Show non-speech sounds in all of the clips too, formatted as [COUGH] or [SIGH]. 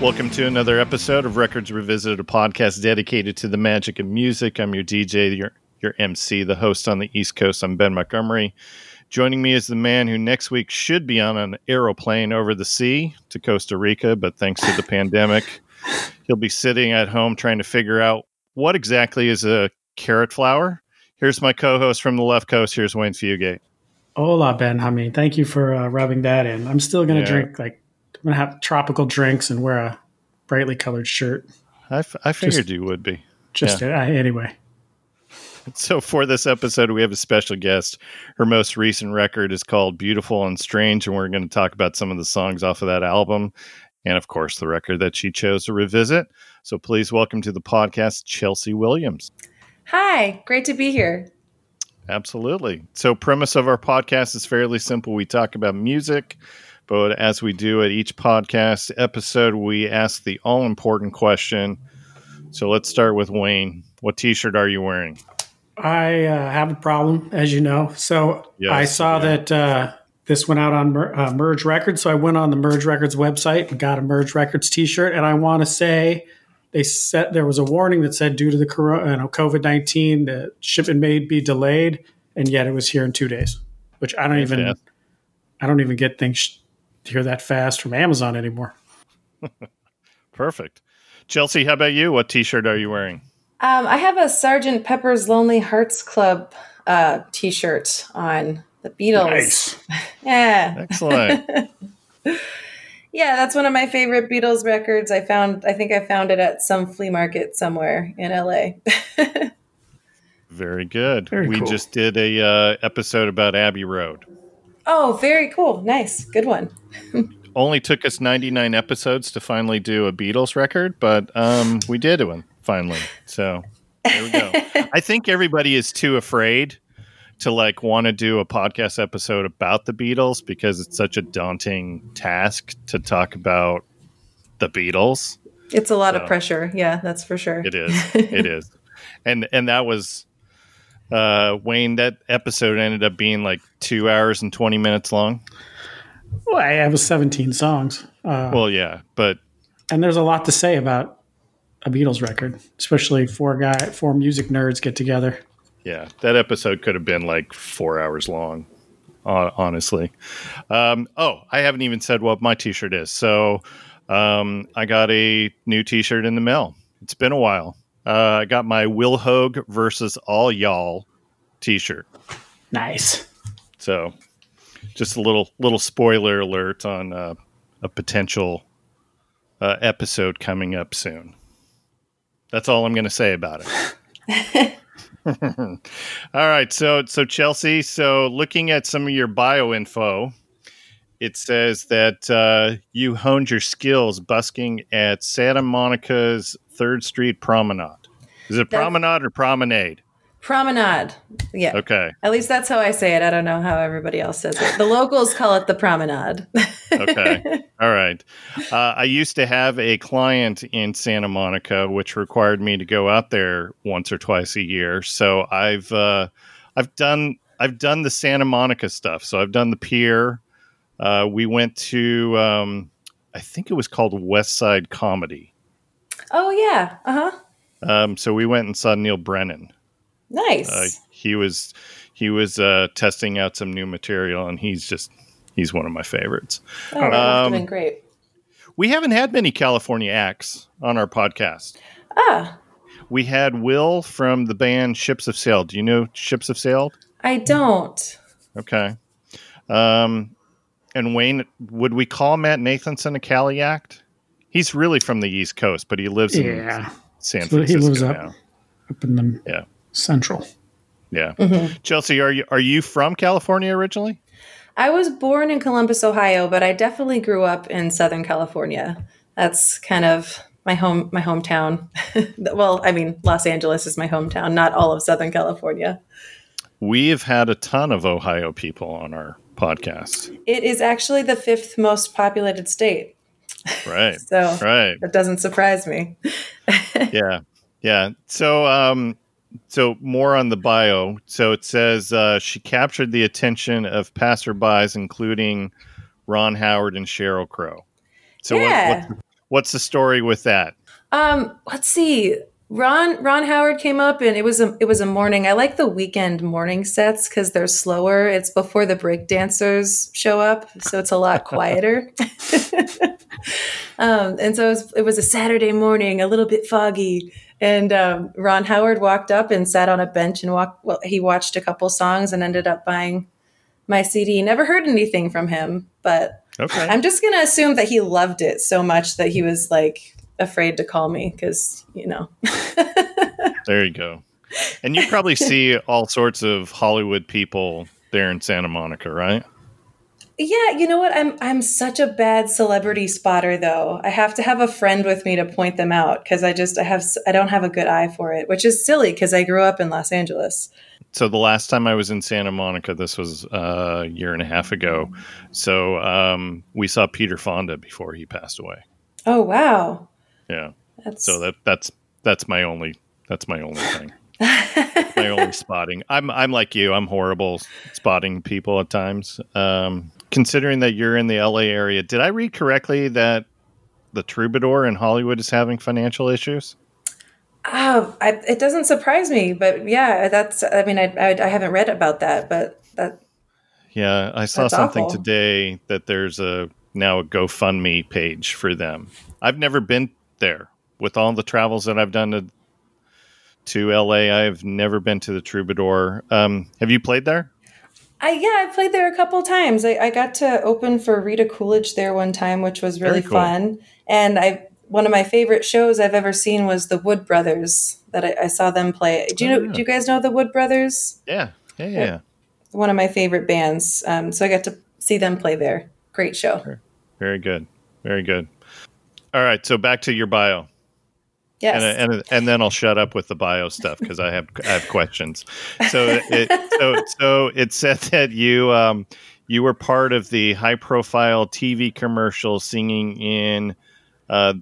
Welcome to another episode of Records Revisited, a podcast dedicated to the magic of music. I'm your DJ, your your MC, the host on the East Coast. I'm Ben Montgomery. Joining me is the man who next week should be on an aeroplane over the sea to Costa Rica, but thanks to the pandemic, he'll be sitting at home trying to figure out what exactly is a carrot flower. Here's my co-host from the left coast. Here's Wayne Fugate. Hola, Ben. I mean, thank you for uh, rubbing that in. I'm still going to Yeah. drink like I'm going to have tropical drinks and wear a brightly colored shirt. I, f- I figured you would be. Just uh, anyway. So, for this episode, we have a special guest. Her most recent record is called Beautiful and Strange, and we're going to talk about some of the songs off of that album. And of course, the record that she chose to revisit. So, please welcome to the podcast, Chelsea Williams. Hi, great to be here. Absolutely. So, premise of our podcast is fairly simple. We talk about music, but as we do at each podcast episode, we ask the all important question. So, let's start with Wayne. What t shirt are you wearing? I uh, have a problem, as you know. So Yes, I saw yeah. that uh, this went out on Mer- uh, Merge Records. So I went on the Merge Records website and got a Merge Records T-shirt. And I want to say they said there was a warning that said due to the corona, you know, COVID nineteen, the shipment may be delayed, and yet it was here in two days. Which I don't even, Fantastic. I don't even get things here that fast from Amazon anymore. [LAUGHS] Perfect. Chelsea, how about you? What t shirt are you wearing? Um, I have a Sergeant Pepper's Lonely Hearts Club uh, T-shirt on the Beatles. [LAUGHS] Yeah, Excellent. [LAUGHS] yeah, that's one of my favorite Beatles records. I found, I think I found it at some flea market somewhere in LA. Very good. Very we cool. just did a uh, episode about Abbey Road. Oh, very cool, nice, good one. Only took us 99 episodes to finally do a Beatles record, but um, we did one finally. So there we go. [LAUGHS] I think everybody is too afraid to like want to do a podcast episode about the Beatles because it's such a daunting task to talk about the Beatles. It's a lot So- of pressure. Yeah, that's for sure. It is. [LAUGHS] It is. And and that was uh Wayne, that episode ended up being like two hours and twenty minutes long. Well, I have 17 songs. Uh, Well, yeah, but and there's a lot to say about a Beatles record, especially four guy, four music nerds get together. yeah, that episode could have been like four hours long. Honestly, um, oh, I haven't even said what my T-shirt is. So, um, I got a new T-shirt in the mail. It's been a while. Uh, I got my Will Hoge versus All Y'all T-shirt. Nice. So, just a little little spoiler alert on uh, a potential uh, episode coming up soon. That's all I'm going to say about it. [LAUGHS] [LAUGHS] all right, so so Chelsea, so looking at some of your bio info, it says that uh, you honed your skills busking at Santa Monica's Third Street Promenade. Is it promenade or promenade? Promenade. Yeah. Okay. At least that's how I say it. I don't know how everybody else says it. The locals call it the promenade. [LAUGHS] Okay. All right. Uh, I used to have a client in Santa Monica, which required me to go out there once or twice a year. So I've uh, I've done I've done the Santa Monica stuff. So I've done the pier. Uh, we went to um, I think it was called West Side Comedy. oh yeah. Uh huh. Um, so we went and saw Neal Brennan. Nice. Uh, he was he was uh, testing out some new material, and he's just he's one of my favorites. oh, that must have um, been great. We haven't had many California acts on our podcast. Ah, We had Will from the band Ships Have Sailed. Do you know Ships Have Sailed? I don't. Okay. Um, and Wayne, would we call Matt Nathanson a Cali act? He's really from the East Coast, but he lives in Yeah, San So he Francisco lives up. now. up in the Yeah. central. Yeah. Mhm. Chelsea, are you are you from California originally? I was born in Columbus, Ohio, but I definitely grew up in Southern California. That's kind of my home, my hometown. [LAUGHS] well, I mean, Los Angeles is my hometown, not all of Southern California. We've had a ton of Ohio people on our podcast. It is actually the fifth most populated state, Right. [LAUGHS] so right. that doesn't surprise me. [LAUGHS] yeah yeah so um so more on the bio so it says uh, she captured the attention of passerbys including ron howard and sheryl crow so Yeah. what, what's, what's the story with that? Um, let's see. Ron Ron Howard came up and it was a it was a morning. I like the weekend morning sets because they're slower. It's before the break dancers show up, so it's a lot quieter. [LAUGHS] um, and so it was, it was, a Saturday morning, a little bit foggy, and um, Ron Howard walked up and sat on a bench and walked. Well, he watched a couple songs and ended up buying my CD. Never heard anything from him, but okay. I'm just gonna assume that he loved it so much that he was like afraid to call me because you know. [LAUGHS] there you go. And you probably [LAUGHS] see all sorts of Hollywood people there in Santa Monica, right? Yeah, you know what? I'm I'm such a bad celebrity spotter though. I have to have a friend with me to point them out because I just I have I don't have a good eye for it, which is silly because I grew up in Los Angeles. So the last time I was in Santa Monica, this was uh, a year and a half ago. So um, we saw Peter Fonda before he passed away. Oh wow! Yeah. That's... So that that's that's my only that's my only thing. [LAUGHS] my only spotting. I'm I'm like you. I'm horrible spotting people at times. Um, considering that you're in the LA area, did I read correctly that the Troubadour in Hollywood is having financial issues? Oh, I, it doesn't surprise me, but yeah, that's. I mean, I, I, I haven't read about that, but that. Yeah, I saw something awful. today that there's a now a GoFundMe page for them. I've never been there. With all the travels that I've done to to LA, I've never been to the Troubadour. Um, have you played there? I yeah, I played there a couple times. I, I, got to open for Rita Coolidge there one time, which was really cool. fun. And I one of my favorite shows I've ever seen was the Wood Brothers that I, I saw them play. Do you know? Oh, yeah. Do you guys know the Wood Brothers? Yeah, yeah, yeah. One of my favorite bands. Um, so I got to see them play there. Great show. Very good. Very good. All right, so back to your bio. Yes. And, and, and then I'll shut up with the bio stuff because I have I have questions. So it so so it said that you um you were part of the high profile TV commercial singing in uh,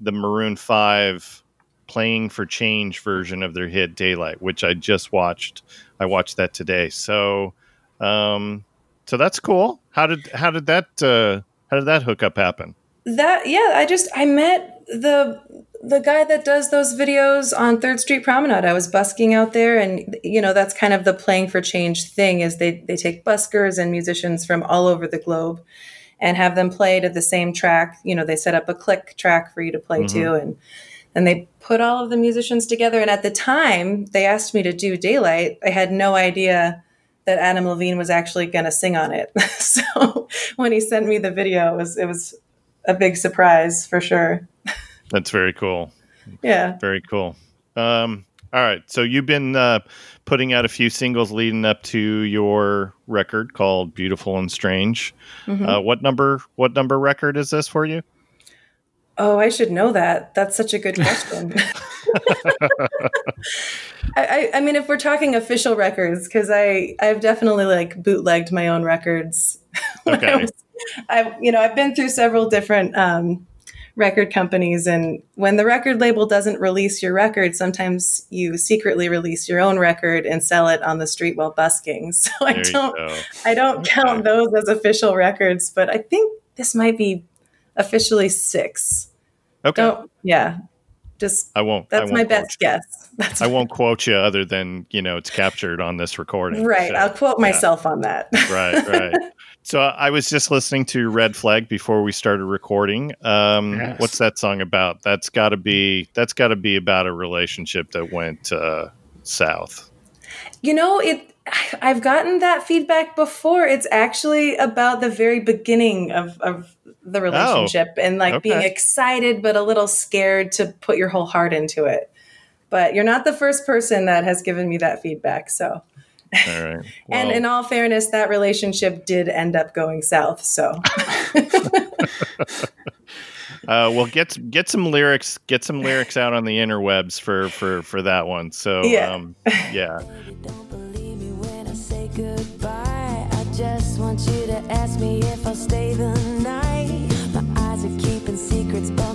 the Maroon Five playing for change version of their hit Daylight, which I just watched. I watched that today. So um so that's cool. How did how did that uh, how did that hookup happen? That yeah i just i met the the guy that does those videos on third street promenade. I was busking out there and you know that's kind of the playing for change thing is they they take buskers and musicians from all over the globe and have them play to the same track. You know they set up a click track for you to play mm-hmm. to and and they put all of the musicians together. And at the time they asked me to do daylight. I had no idea that adam levine was actually going to sing on it. [LAUGHS] So when he sent me the video it was it was a big surprise for sure. That's very cool. Yeah. Very cool. Um, all right. So you've been uh, putting out a few singles leading up to your record called "Beautiful and Strange." Mm-hmm. Uh, what number? What number record is this for you? Oh, I should know that. That's such a good question. [LAUGHS] I, I, mean, if we're talking official records, because I I've definitely like bootlegged my own records. [LAUGHS] Okay. I was, I've you know I've been through several different um, record companies, and when the record label doesn't release your record, sometimes you secretly release your own record and sell it on the street while busking. [LAUGHS] So there I don't I don't count those as official records, but I think this might be officially six. Okay. Don't, yeah. Just I won't. That's I won't my best you. guess. That's I [LAUGHS] won't quote you other than you know it's captured on this recording. Right. So, I'll quote myself on that. right. Right. [LAUGHS] So I was just listening to Red Flag before we started recording. Um, yes. What's that song about? That's got to be that's got to be about a relationship that went uh, south. You know, it. I've gotten that feedback before. It's actually about the very beginning of, of the oh, relationship oh, and like okay. being excited but a little scared to put your whole heart into it. But you're not the first person that has given me that feedback. So all right. [LAUGHS] Well, and in all fairness, that relationship did end up going south. So. [LAUGHS] [LAUGHS] Uh, well, get get some lyrics, get some lyrics out on the interwebs for for for that one. So yeah, um, yeah. My eyes are keeping secrets, but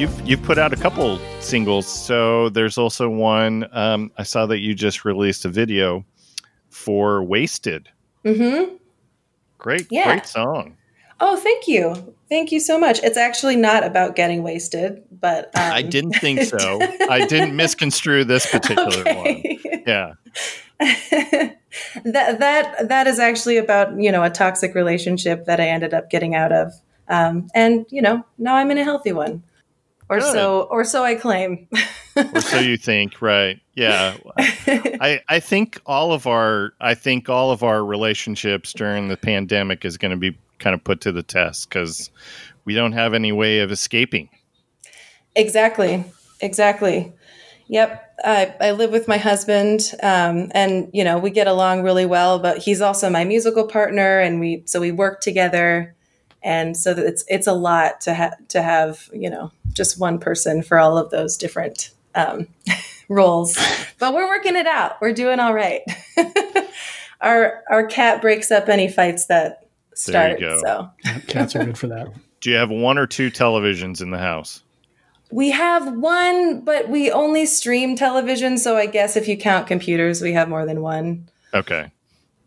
you've you've put out a couple singles. So there's also one. Um, I saw that you just released a video for "Wasted." Mm-hmm. Great, Yeah. great song. Oh, thank you, thank you so much. It's actually not about getting wasted, but um, I didn't think so. I didn't [LAUGHS] misconstrue this particular one. Yeah. [LAUGHS] that that that is actually about you know a toxic relationship that I ended up getting out of, um, and you know now I'm in a healthy one, or Good. so or so I claim. Or so you think, right? Yeah. [LAUGHS] I I think all of our I think all of our relationships during the pandemic is going to be kind of put to the test because we don't have any way of escaping. Exactly. Exactly. Yep. I, I live with my husband, um, and you know we get along really well. But he's also my musical partner, and we so we work together, and so it's it's a lot to have to have you know just one person for all of those different um, [LAUGHS] roles. But we're working it out. We're doing all right. [LAUGHS] our our cat breaks up any fights that There you start. go. So Cats are good for that. [LAUGHS] Do you have one or two televisions in the house? We have one, but we only stream television. So I guess if you count computers, we have more than one. Okay.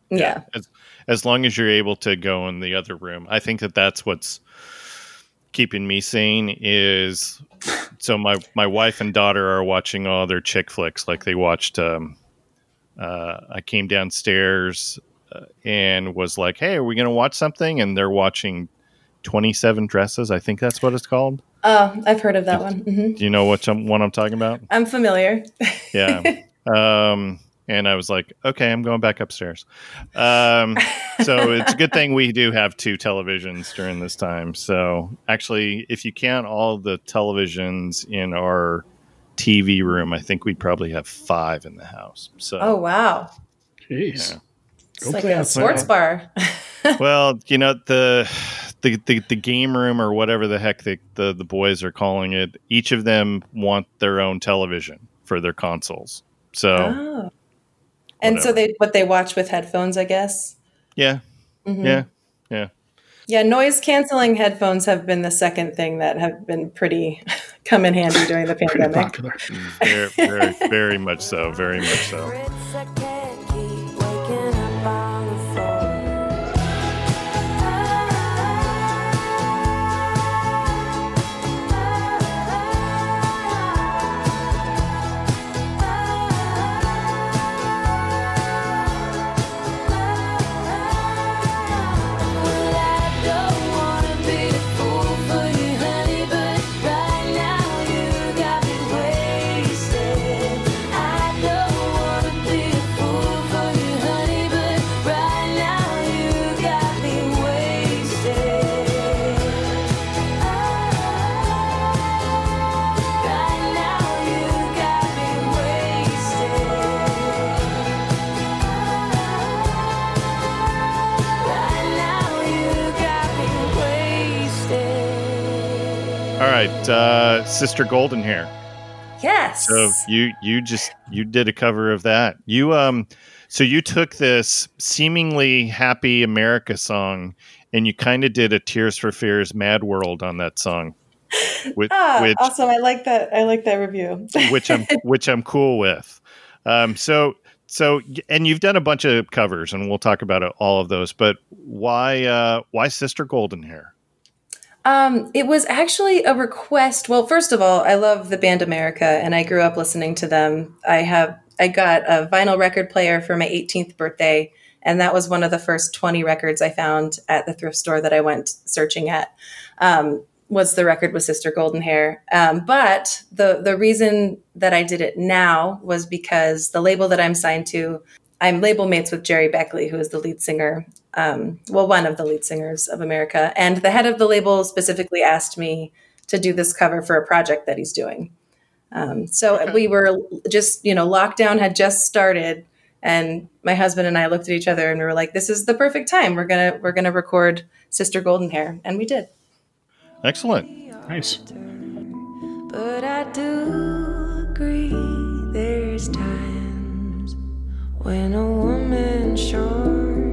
Yeah. As, as long as you're able to go in the other room. I think that that's what's keeping me sane is so my my wife and daughter are watching all their chick flicks like they watched um uh I came downstairs uh, and was like, "Hey, are we going to watch something?" and they're watching 27 dresses. I think that's what it's called. Oh, I've heard of that one. hmm Do you know what I'm, I'm talking about? I'm familiar. Yeah. [LAUGHS] um, and I was like, okay, I'm going back upstairs. Um, so it's a good thing we do have two televisions during this time. So actually, if you count all the televisions in our TV room, I think we'd probably have five in the house. So, Oh, wow. Jeez. Yeah. It's Go like play a outside. sports bar. [LAUGHS] well, you know the. The, the, the game room or whatever the heck the, the, the boys are calling it each of them want their own television for their consoles so oh. And so they what they watch with headphones, I guess. yeah Mhm. yeah yeah Yeah, noise canceling headphones have been the second thing that have been pretty [LAUGHS] come in handy during the pandemic. very, very, very much so. Very much so. Sister Golden Hair. Yes. So you you just you did a cover of that. You um, so you took this seemingly happy America song, and you kind of did a Tears for Fears Mad World on that song, [LAUGHS] which ah, which awesome. I like that. I like that review. [LAUGHS] which I'm which I'm cool with. Um, so so and you've done a bunch of covers, and we'll talk about all of those. But why uh, why Sister Golden Hair? Um, it was actually a request. Well, first of all, I love the band America, and I grew up listening to them. I have I got a vinyl record player for my 18th birthday, and that was one of the first 20 records I found at the thrift store that I went searching at. Um, was the record with Sister Golden Hair. Um, but the the reason that I did it now was because the label that I'm signed to, I'm label mates with Gerry Beckley, who is the lead singer, um, well, one of the lead singers of America. And the head of the label specifically asked me to do this cover for a project that he's doing. Um, so Okay. we were just, you know, lockdown had just started, and my husband and I looked at each other and we were like, "This is the perfect time. We're gonna we're gonna record Sister Golden Hair," and we did. Excellent. Nice. But I do agree there's times when a woman sure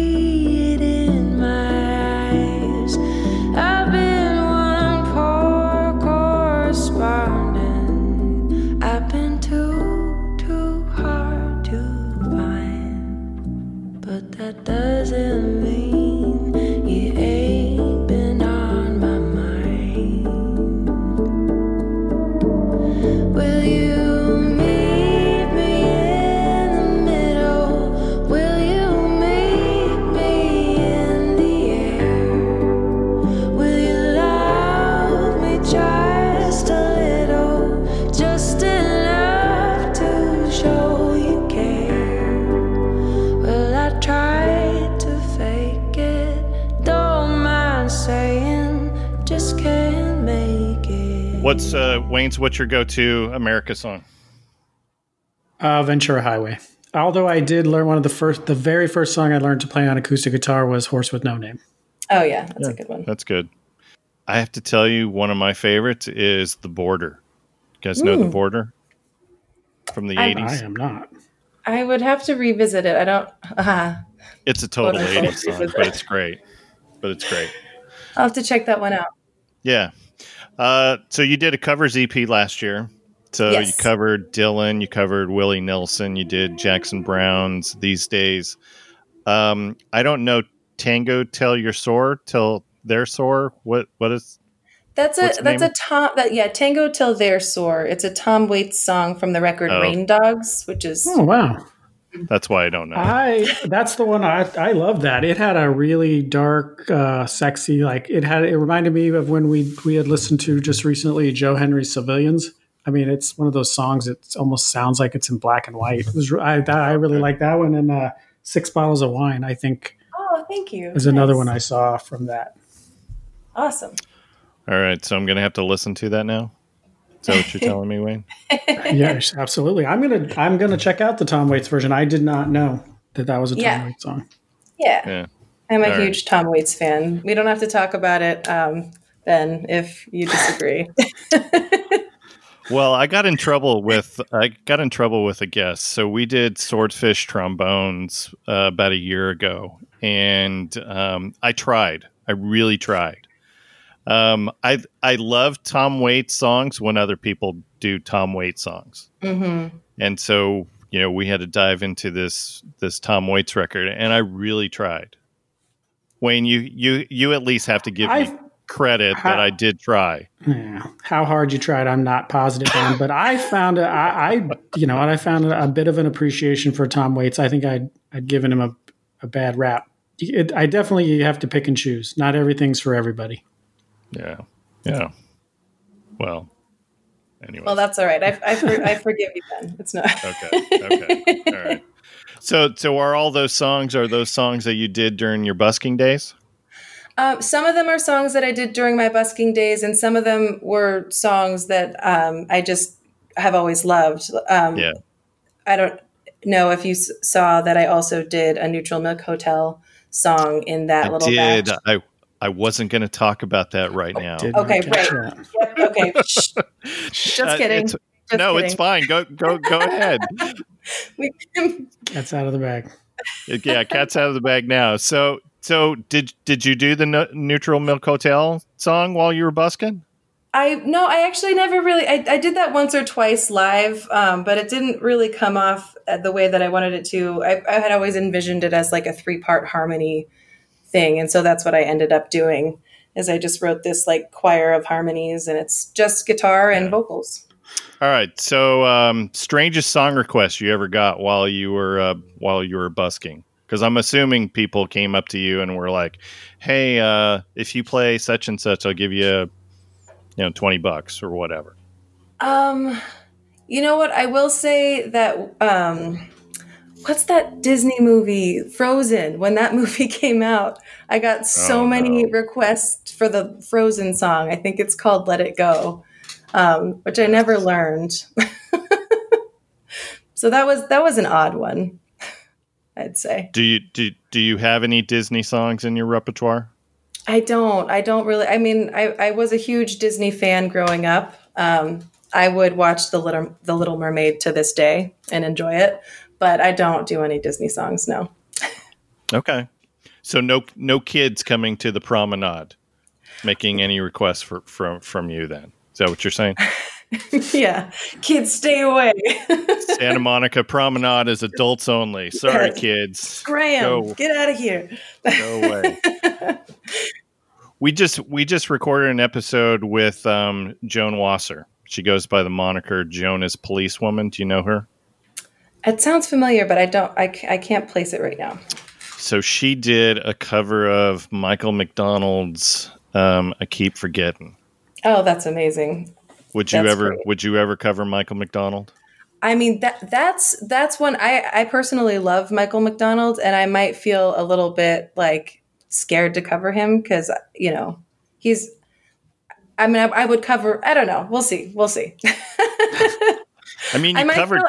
What's uh, Wayne's? What's your go-to America song? Uh, Ventura Highway. Although I did learn one of the first, the very first song I learned to play on acoustic guitar was "Horse with No Name." Oh yeah, that's a good one. That's good. I have to tell you, one of my favorites is "The Border." You guys know "The Border" from the I- I eighties? am not. I would have to revisit it. I don't. Uh, [LAUGHS] It's a total eighties song, but it's great. But it's great. I'll have to check that one out. Yeah. Uh, so you did a covers EP last year. So Yes. you covered Dylan, you covered Willie Nelson, you did Jackson Browne's These Days. Um, I don't know Tango Tell Your Sore, Tell Their Sore. What what is That's a that's a Tom that yeah Tango Till They're Sore. It's a Tom Waits song from the record Oh. Rain Dogs, which is Oh wow, that's why I don't know. I that's the one I I love that. It had a really dark, uh, sexy like it had. It reminded me of when we we had listened to just recently Joe Henry's Civilians. I mean, it's one of those songs. It almost sounds like it's in black and white. It was I that, I really like that one and uh, Six Bottles of Wine. I think oh thank you. is another one I saw from that. awesome. All right, so I'm gonna have to listen to that now. Is that what you're telling me, Wayne? [LAUGHS] yes, absolutely. I'm gonna I'm gonna check out the Tom Waits version. I did not know that that was a Tom Yeah. Waits song. Yeah, Yeah. I'm a All right. huge Tom Waits fan. We don't have to talk about it, um, Ben, if you disagree. [LAUGHS] Well, I got in trouble with I got in trouble with a guest. So we did swordfish trombones uh, about a year ago, and um, I tried. I really tried. Um, I I love Tom Waits songs when other people do Tom Waits songs, hmm and so you know we had to dive into this this Tom Waits record, and I really tried. Wayne, you you you at least have to give me I credit that I did try. Yeah. How hard you tried, I'm not positive on, but I found a, I, I, you know, what I found a, a bit of an appreciation for Tom Waits. I think I'd, I'd given him a, a bad rap. It, I definitely you have to pick and choose. Not everything's for everybody. Yeah, yeah. Well, anyway. Well, that's all right. I, I, for, I forgive you, Ben. It's not. [LAUGHS] Okay. Okay. All right. So, so are all those songs are those songs that you did during your busking days? Um, some of them are songs that I did during my busking days, and some of them were songs that um, I just have always loved. Um, Yeah. I don't know if you saw that I also did a Neutral Milk Hotel song in that I little did. batch. I I wasn't going to talk about that right now. Okay, catch great. Yep, okay. [LAUGHS] Shh. Uh, kidding. it's- Just no, kidding. it's fine. Go go go ahead. [LAUGHS] We- That's out of the bag. yeah, cat's out of the bag now. So so did did you do the no, neutral milk hotel song while you were busking? I no, I actually never really. I, I did that once or twice live, um, but it didn't really come off uh, the way that I wanted it to. I, I had always envisioned it as like a three part harmony thing, and so that's what I ended up doing. Is I just wrote this like choir of harmonies, and it's just guitar and vocals. All right. So um, strangest song request you ever got while you were uh, while you were busking? Because I'm assuming people came up to you and were like, "Hey, uh, if you play such and such, I'll give you, you know, twenty bucks or whatever." Um, you know what? I will say that um, what's that Disney movie, Frozen? When that [LAUGHS] movie came out, I got so Oh, many no. requests for the Frozen song. I think it's called "Let It Go," um, which I never learned. [LAUGHS] so that was that was an odd one, [LAUGHS] I'd say. Do you do do you have any Disney songs in your repertoire? I don't. I don't really. I mean, I, I was a huge Disney fan growing up. Um, I would watch the little the Little Mermaid to this day and enjoy it, but I don't do any Disney songs. No. Okay. So no no kids coming to the promenade making any requests for, from from you then. Is that what you're saying? [LAUGHS] yeah, kids, stay away. [LAUGHS] Santa Monica Promenade is adults only. Sorry, Yes. kids. Graham, Go. get out of here. Go away. [LAUGHS] we just we just recorded an episode with um, Joan Wasser. She goes by the moniker Joan as Police Woman. Do you know her? It sounds familiar, but I don't. I, I can't place it right now. So she did a cover of Michael McDonald's um, "I Keep Forgetting." Oh, that's amazing. Would you That's ever great. Would you ever cover Michael McDonald? I mean that that's that's one I I personally love Michael McDonald, and I might feel a little bit like scared to cover him because you know he's. I mean, I, I would cover. I don't know. We'll see. We'll see. [LAUGHS] I mean, I you might covered feel.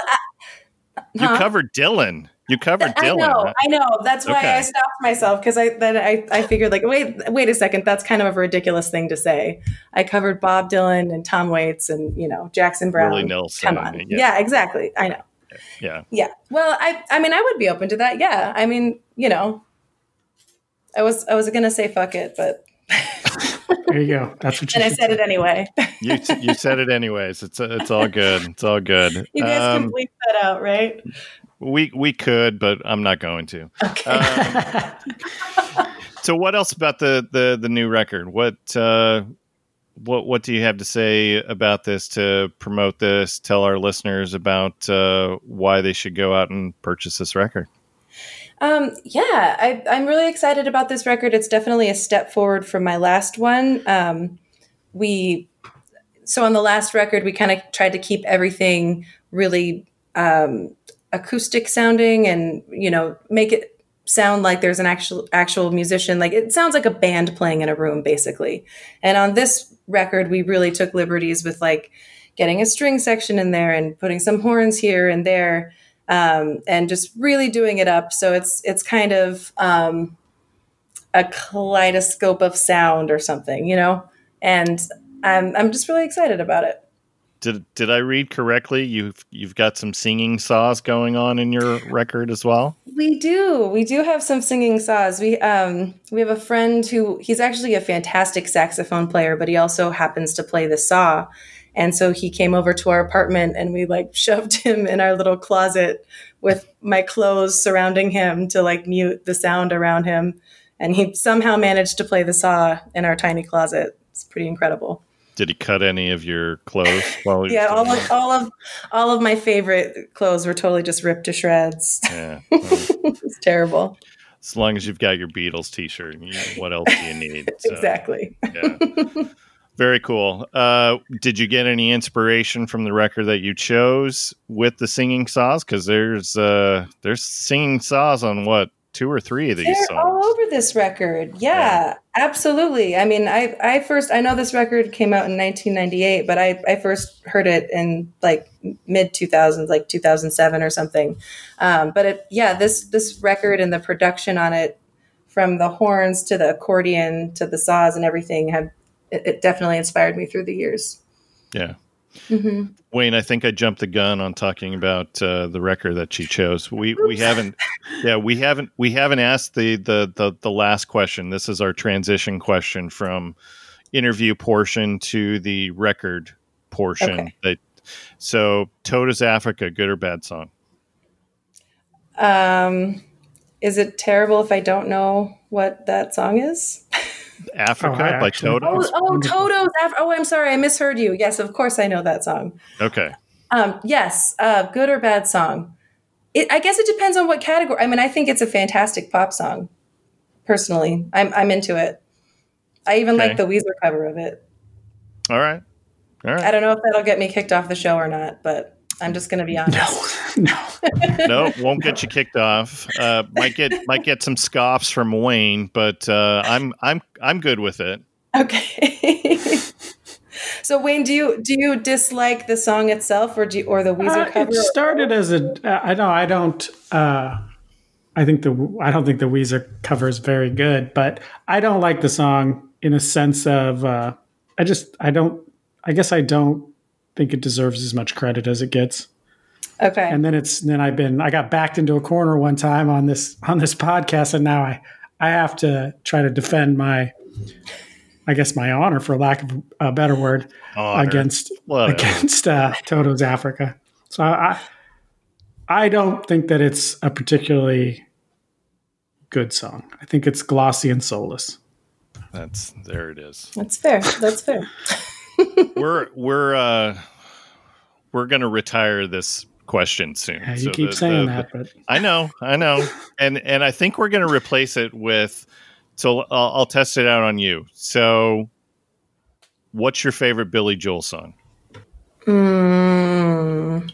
You Huh? covered Dylan. You covered Dylan. I Dylan. know, right? I know. That's why Okay. I stopped myself because I then I, I figured like wait wait a second that's kind of a ridiculous thing to say. I covered Bob Dylan and Tom Waits and you know Jackson Browne. Nelson. Come on, Yeah. yeah. exactly. I know. Yeah. Yeah. Well, I I mean I would be open to that. Yeah. I mean you know, I was I was gonna say fuck it, but [LAUGHS] There you go. That's what you and I should said it anyway. You you said it anyways. It's it's all good. It's all good. [LAUGHS] you guys Um, can bleep that out, right? we we could, but I'm not going to. Okay. Um, so what else about the the the new record? What uh, what what do you have to say about this to promote this? Tell our listeners about uh, why they should go out and purchase this record. Um, yeah, I, I'm really excited about this record. It's definitely a step forward from my last one. Um, we so on the last record, we kind of tried to keep everything really um, acoustic sounding, and you know, make it sound like there's an actual actual musician. Like it sounds like a band playing in a room, basically. And on this record, we really took liberties with like getting a string section in there and putting some horns here and there um, and just really doing it up. So it's it's kind of um, a kaleidoscope of sound or something, you know. And I'm I'm just really excited about it. Did did I read correctly? You've you've got some singing saws going on in your record as well. We do. We do have some singing saws. We um we have a friend who he's actually a fantastic saxophone player, but he also happens to play the saw. And so he came over to our apartment and we like [LAUGHS] shoved him in our little closet with my clothes surrounding him to like mute the sound around him. And he somehow managed to play the saw in our tiny closet. It's pretty incredible. Did he cut any of your clothes? While he was Yeah, all of all of all of my favorite clothes were totally just ripped to shreds. Yeah. [LAUGHS] it's terrible. as long as you've got your Beatles T-shirt, what else do you need? So, [LAUGHS] Exactly. Yeah. Very cool. Uh, did you get any inspiration from the record that you chose with the singing saws? Because there's uh, there's singing saws on what two or three of these They're songs. all over this record. Yeah, absolutely. I mean, I I first I know this record came out in 1998, but I I first heard it in like mid 2000s, like 2007 or something. Um, but it yeah, this this record and the production on it, from the horns to the accordion to the saws and everything, have it, it definitely inspired me through the years. Yeah. hmm Wayne, I think I jumped the gun on talking about uh, the record that she chose. We we haven't, yeah, we haven't we haven't asked the, the the the last question. This is our transition question from interview portion to the record portion. Okay. That so Toto's Africa, good or bad song? Um, is it terrible if I don't know what that song is? Africa Oh, by actually- Toto. Oh, It's oh. Toto's. Af- oh, I'm sorry, I misheard you. Yes, of course I know that song. Okay, Um, yes, uh, good or bad song. It, I guess it depends on what category. I mean, I think it's a fantastic pop song. Personally, I'm I'm into it. I even like the Weezer cover of it. all right, all I don't know if that'll get me kicked off the show or not, but I'm just going to be honest. [LAUGHS] No, no. [LAUGHS] no, won't get you kicked off. Uh, might get [LAUGHS] might get some scoffs from Wayne, but uh, I'm I'm I'm good with it. Okay. so Wayne, do you do you dislike the song itself, or do you, or the Weezer Uh, cover? it started as a. Uh, I know. I don't. Uh, I think the. I don't think the Weezer cover is very good, but I don't like the song in a sense of. Uh, I just. I don't. I guess I don't think it deserves as much credit as it gets. Okay. and then it's then I've been I got backed into a corner one time on this on this podcast, and now I I have to try to defend my I guess my honor, for lack of a better word, Honor. against Whatever. against uh, Toto's Africa. So I I don't think that it's a particularly good song. I think it's glossy and soulless. That's there it is. That's fair. That's fair. [LAUGHS] we're we're uh we're gonna retire this question soon. Yeah, you So keep the- saying the- that, but I know, I know, and and I think we're going to replace it with. So I'll, I'll test it out on you. So, what's your favorite Billy Joel song? Mm,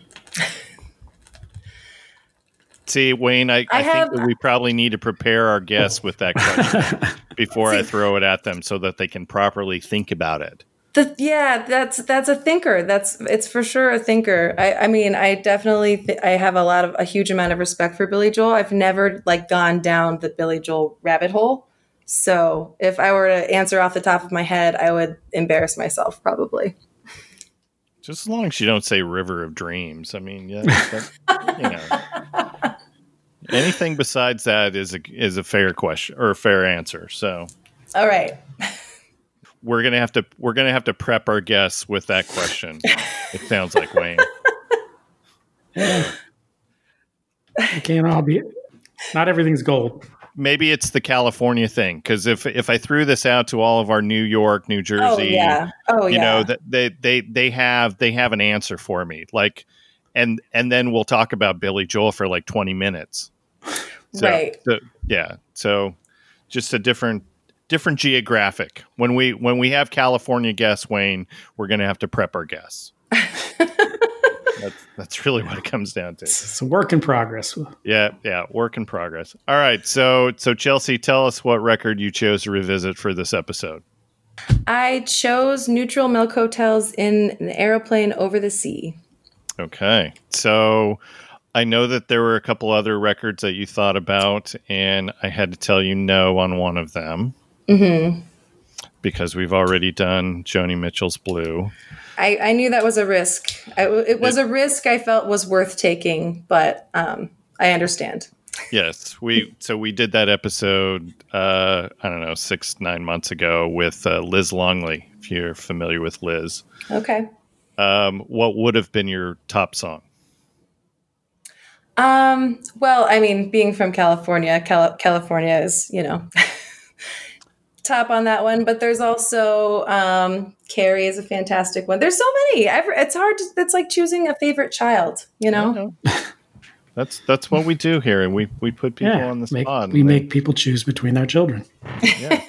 See, Wayne, I, I, I think that we probably need to prepare our guests with that question [LAUGHS] before I throw it at them, so that they can properly think about it. The, yeah, that's that's a thinker. That's it's for sure a thinker. I, I mean, I definitely th- I have a lot of a huge amount of respect for Billy Joel. I've never like gone down the Billy Joel rabbit hole. So if I were to answer off the top of my head, I would embarrass myself probably. Just as long as you don't say "River of Dreams." I mean, yeah, that, you know, [LAUGHS] anything besides that is a is a fair question or a fair answer. So. All right. We're gonna have to we're gonna have to prep our guests with that question. it sounds like Wayne. it can't all be. Not everything's gold. Maybe it's the California thing because if if I threw this out to all of our New York, New oh, Jersey, Oh yeah. Oh you yeah. know that they they they have they have an answer for me like and and then we'll talk about Billy Joel for like 20 minutes. So, Right. so- yeah. So just a different different geographic. When we when we have California guests, Wayne, we're going to have to prep our guests. [LAUGHS] that's that's really what it comes down to. It's a work in progress. Yeah, yeah, work in progress. All right, so so Chelsea, tell us what record you chose to revisit for this episode. I chose Neutral Milk Hotels in an aeroplane over the sea. Okay. So I know that there were a couple other records that you thought about, and I had to tell you no on one of them hmm because we've already done Joni Mitchell's Blue. I, I knew that was a risk. I, it was a risk I felt was worth taking, but um, I understand. Yes, we so we did that episode. Uh, I don't know, six nine months ago with uh, Liz Longley. If you're familiar with Liz, Okay. um, what would have been your top song? Um, well, I mean, being from California, Cal- California is, you know, [LAUGHS] top on that one. But there's also um, Carrie is a fantastic one. There's so many. I've, it's hard. To, it's like choosing a favorite child. You know. [LAUGHS] That's that's what we do here, and we we put people yeah, on the make- spot. we they- make people choose between their children. [LAUGHS] yeah,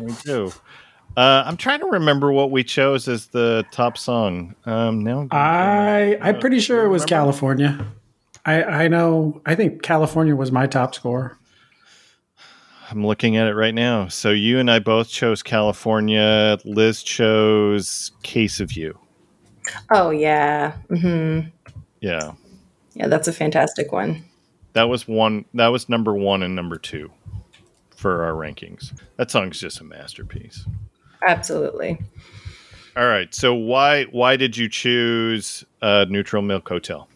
we do. Uh, I'm trying to remember what we chose as the top song. Um, now I I'm pretty sure it was remember? California. I I know. I think California was my top score. I'm looking at it right now. So you and I both chose California. Liz chose Case of You. Oh yeah. Mm-hmm. Yeah, Yeah, that's a fantastic one. that was one. That was number one and number two for our rankings. That song's just a masterpiece. Absolutely. All right. So why why did you choose uh, Neutral Milk Hotel?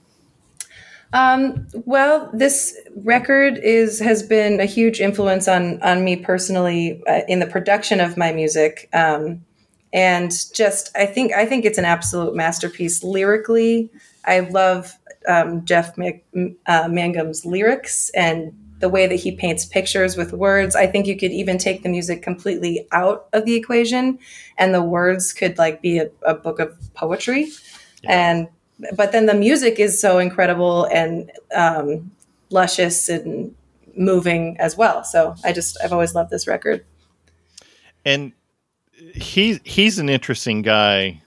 Um, well, this record is has been a huge influence on on me personally uh, in the production of my music, um, and just I think I think it's an absolute masterpiece lyrically. I love um, Jeff Mc, uh, Mangum's lyrics and the way that he paints pictures with words. I think you could even take the music completely out of the equation, and the words could like be a, a book of poetry. And but then the music is so incredible and um, luscious and moving as well. So I just I've always loved this record. and he he's an interesting guy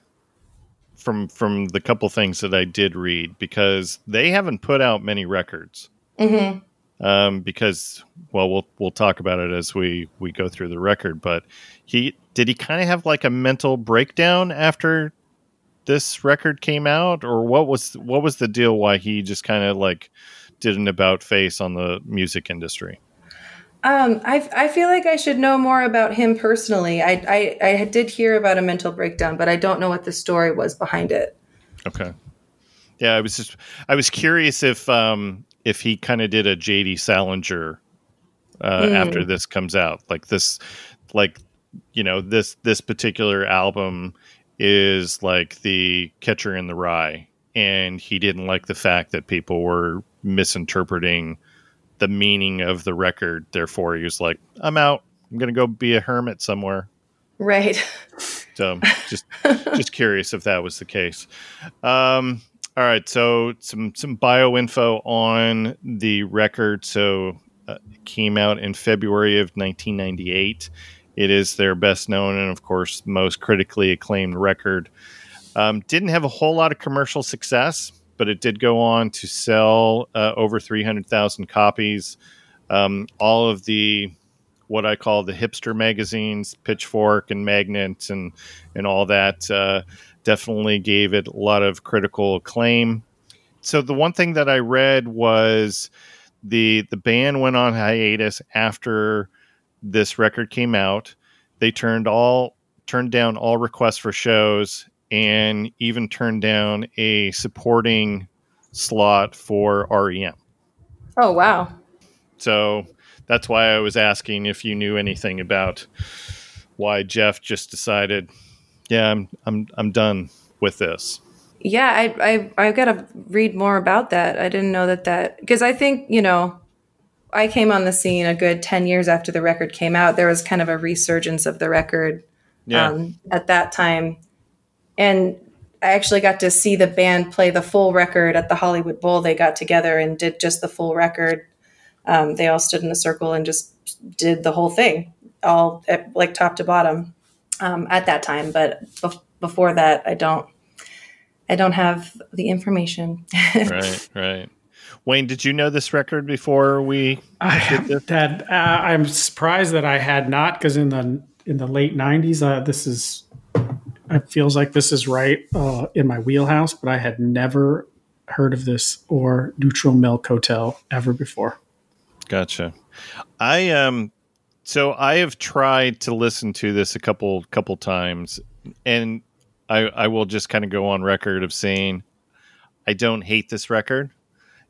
from from the couple things that I did read because they haven't put out many records. hmm Um, because well, we'll we'll talk about it as we we go through the record. But he did he kind of have like a mental breakdown after this record came out, or what was what was the deal? Why he just kind of like did an about face on the music industry? Um, I, I feel like I should know more about him personally. I, I, I did hear about a mental breakdown, but I don't know what the story was behind it. Okay. Yeah, I was just I was curious if um if he kind of did a JD Salinger uh, Mm. after this comes out. Like this like you know, this this particular album is like the catcher in the rye and he didn't like the fact that people were misinterpreting the meaning of the record. Therefore, he was like, "I'm out. I'm going to go be a hermit somewhere." Right. So just just curious if that was the case. Um, all right, so some some bio info on the record. So uh, it came out in February of 1998. It is their best known and, of course, most critically acclaimed record. Um, didn't have a whole lot of commercial success, but it did go on to sell uh, over 300,000 copies. Um, all of the what I call the hipster magazines, Pitchfork and Magnet, and and all that, uh, definitely gave it a lot of critical acclaim. So the one thing that I read was the the band went on hiatus after this record came out. They turned all turned down all requests for shows and even turned down a supporting slot for REM. Oh wow. So that's why I was asking if you knew anything about why Jeff just decided, yeah, I'm I'm I'm done with this. Yeah, I I I got to read more about that. I didn't know that that because I think you know, I came on the scene a good ten years after the record came out. There was kind of a resurgence of the record Yeah. um, at that time, and I actually got to see the band play the full record at the Hollywood Bowl. They got together and did just the full record. Um, they all stood in a circle and just did the whole thing, all at, like top to bottom, um, at that time. But bef- before that, I don't. I don't have the information. [LAUGHS] right, right. Wayne, did you know this record before we? I had. Uh, I'm surprised that I had not because in the in the late '90s, uh, this is. It feels like this is right uh, in my wheelhouse, but I had never heard of this or Neutral Milk Hotel ever before. Gotcha. I um, so I have tried to listen to this a couple couple times, and I I will just kind of go on record of saying I don't hate this record.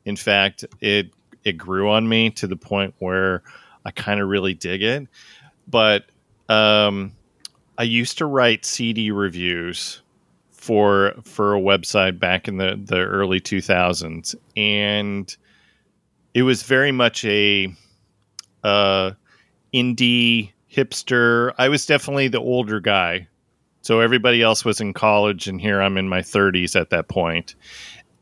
In fact, it it grew on me to the point where I kind of really dig it. But um, I used to write CD reviews for for a website back in the the early 2000s and it was very much a uh indie hipster. I was definitely the older guy. So everybody else was in college and here i'm in my 30s at that point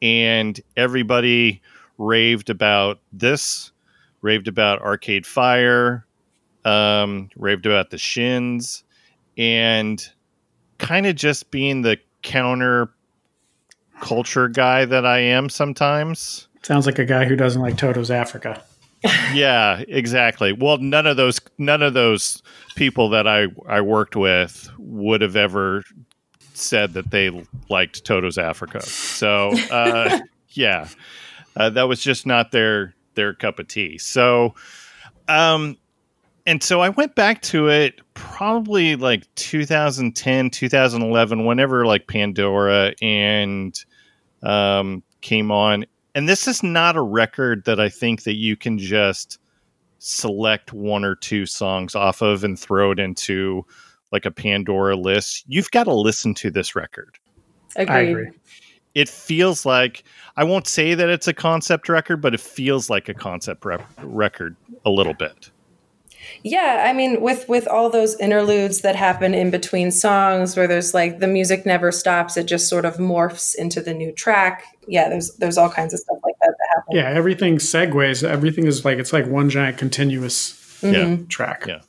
and everybody raved about this raved about arcade fire um raved about the shins and kind of just being the counter culture guy that I am sometimes. Sounds like a guy who doesn't like Toto's Africa. [LAUGHS] yeah, exactly. Well, none of those none of those people that I I worked with would have ever said that they liked Toto's Africa. So, uh, [LAUGHS] yeah. Uh, that was just not their their cup of tea. So, um and so I went back to it probably like 2010, 2011, whenever like Pandora and um, came on. And this is not a record that I think that you can just select one or two songs off of and throw it into like a Pandora list. You've got to listen to this record. Agreed. I agree. It feels like I won't say that it's a concept record, but it feels like a concept rep- record a little bit. Yeah, I mean, with with all those interludes that happen in between songs, where there's like the music never stops, it just sort of morphs into the new track. Yeah, there's there's all kinds of stuff like that that happen. Yeah, everything segues. Everything is like it's like one giant continuous mm-hmm. Yeah. track. Yeah.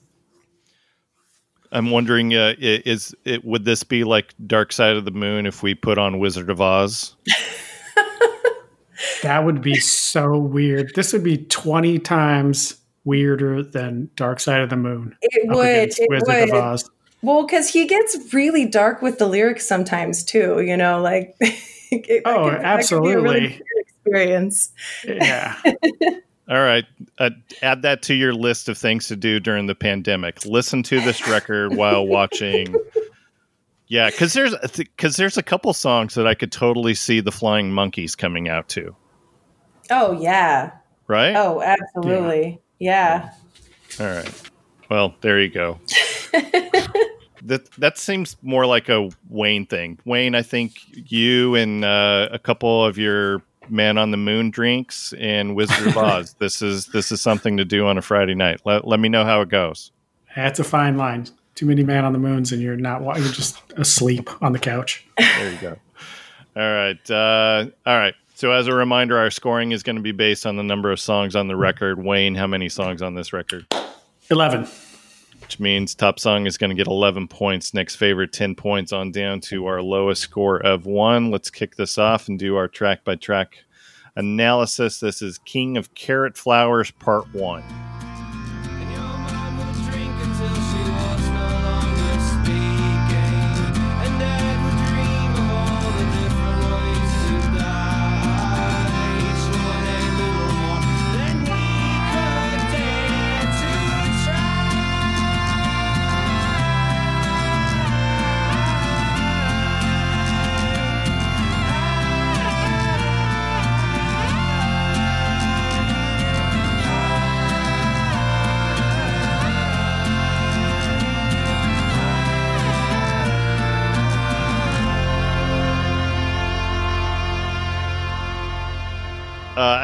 I'm wondering, uh, is it would this be like Dark Side of the Moon if we put on Wizard of Oz? [LAUGHS] That would be so weird. This would be 20 times weirder than Dark Side of the Moon. It would. It Wizard would. of Oz. Well, because he gets really dark with the lyrics sometimes too. You know, like [LAUGHS] it- Oh, could- that could be a really absolutely. weird experience. Yeah. [LAUGHS] All right, uh, add that to your list of things to do during the pandemic. Listen to this record [LAUGHS] while watching Yeah, because there's because there's a couple songs that I could totally see the Flying Monkeys coming out to, Oh yeah. right? Oh, absolutely. Yeah. All right. Well, there you go. [LAUGHS] that that seems more like a Wayne thing. Wayne, I think you and uh, a couple of your Man on the Moon drinks and Wizard of [LAUGHS] Oz. this is this is something to do on a Friday night. Let, let me know how it goes. That's a fine line. Too many man on the moons, and you're not. You're just asleep on the couch. There you go. All right. Uh, all right. So as a reminder, our scoring is going to be based on the number of songs on the record. Wayne, how many songs on this record? Eleven. Which means top song is going to get 11 points. Next favorite 10 points on down to our lowest score of one. Let's kick this off and do our track by track analysis. This is King of Carrot Flowers Part 1.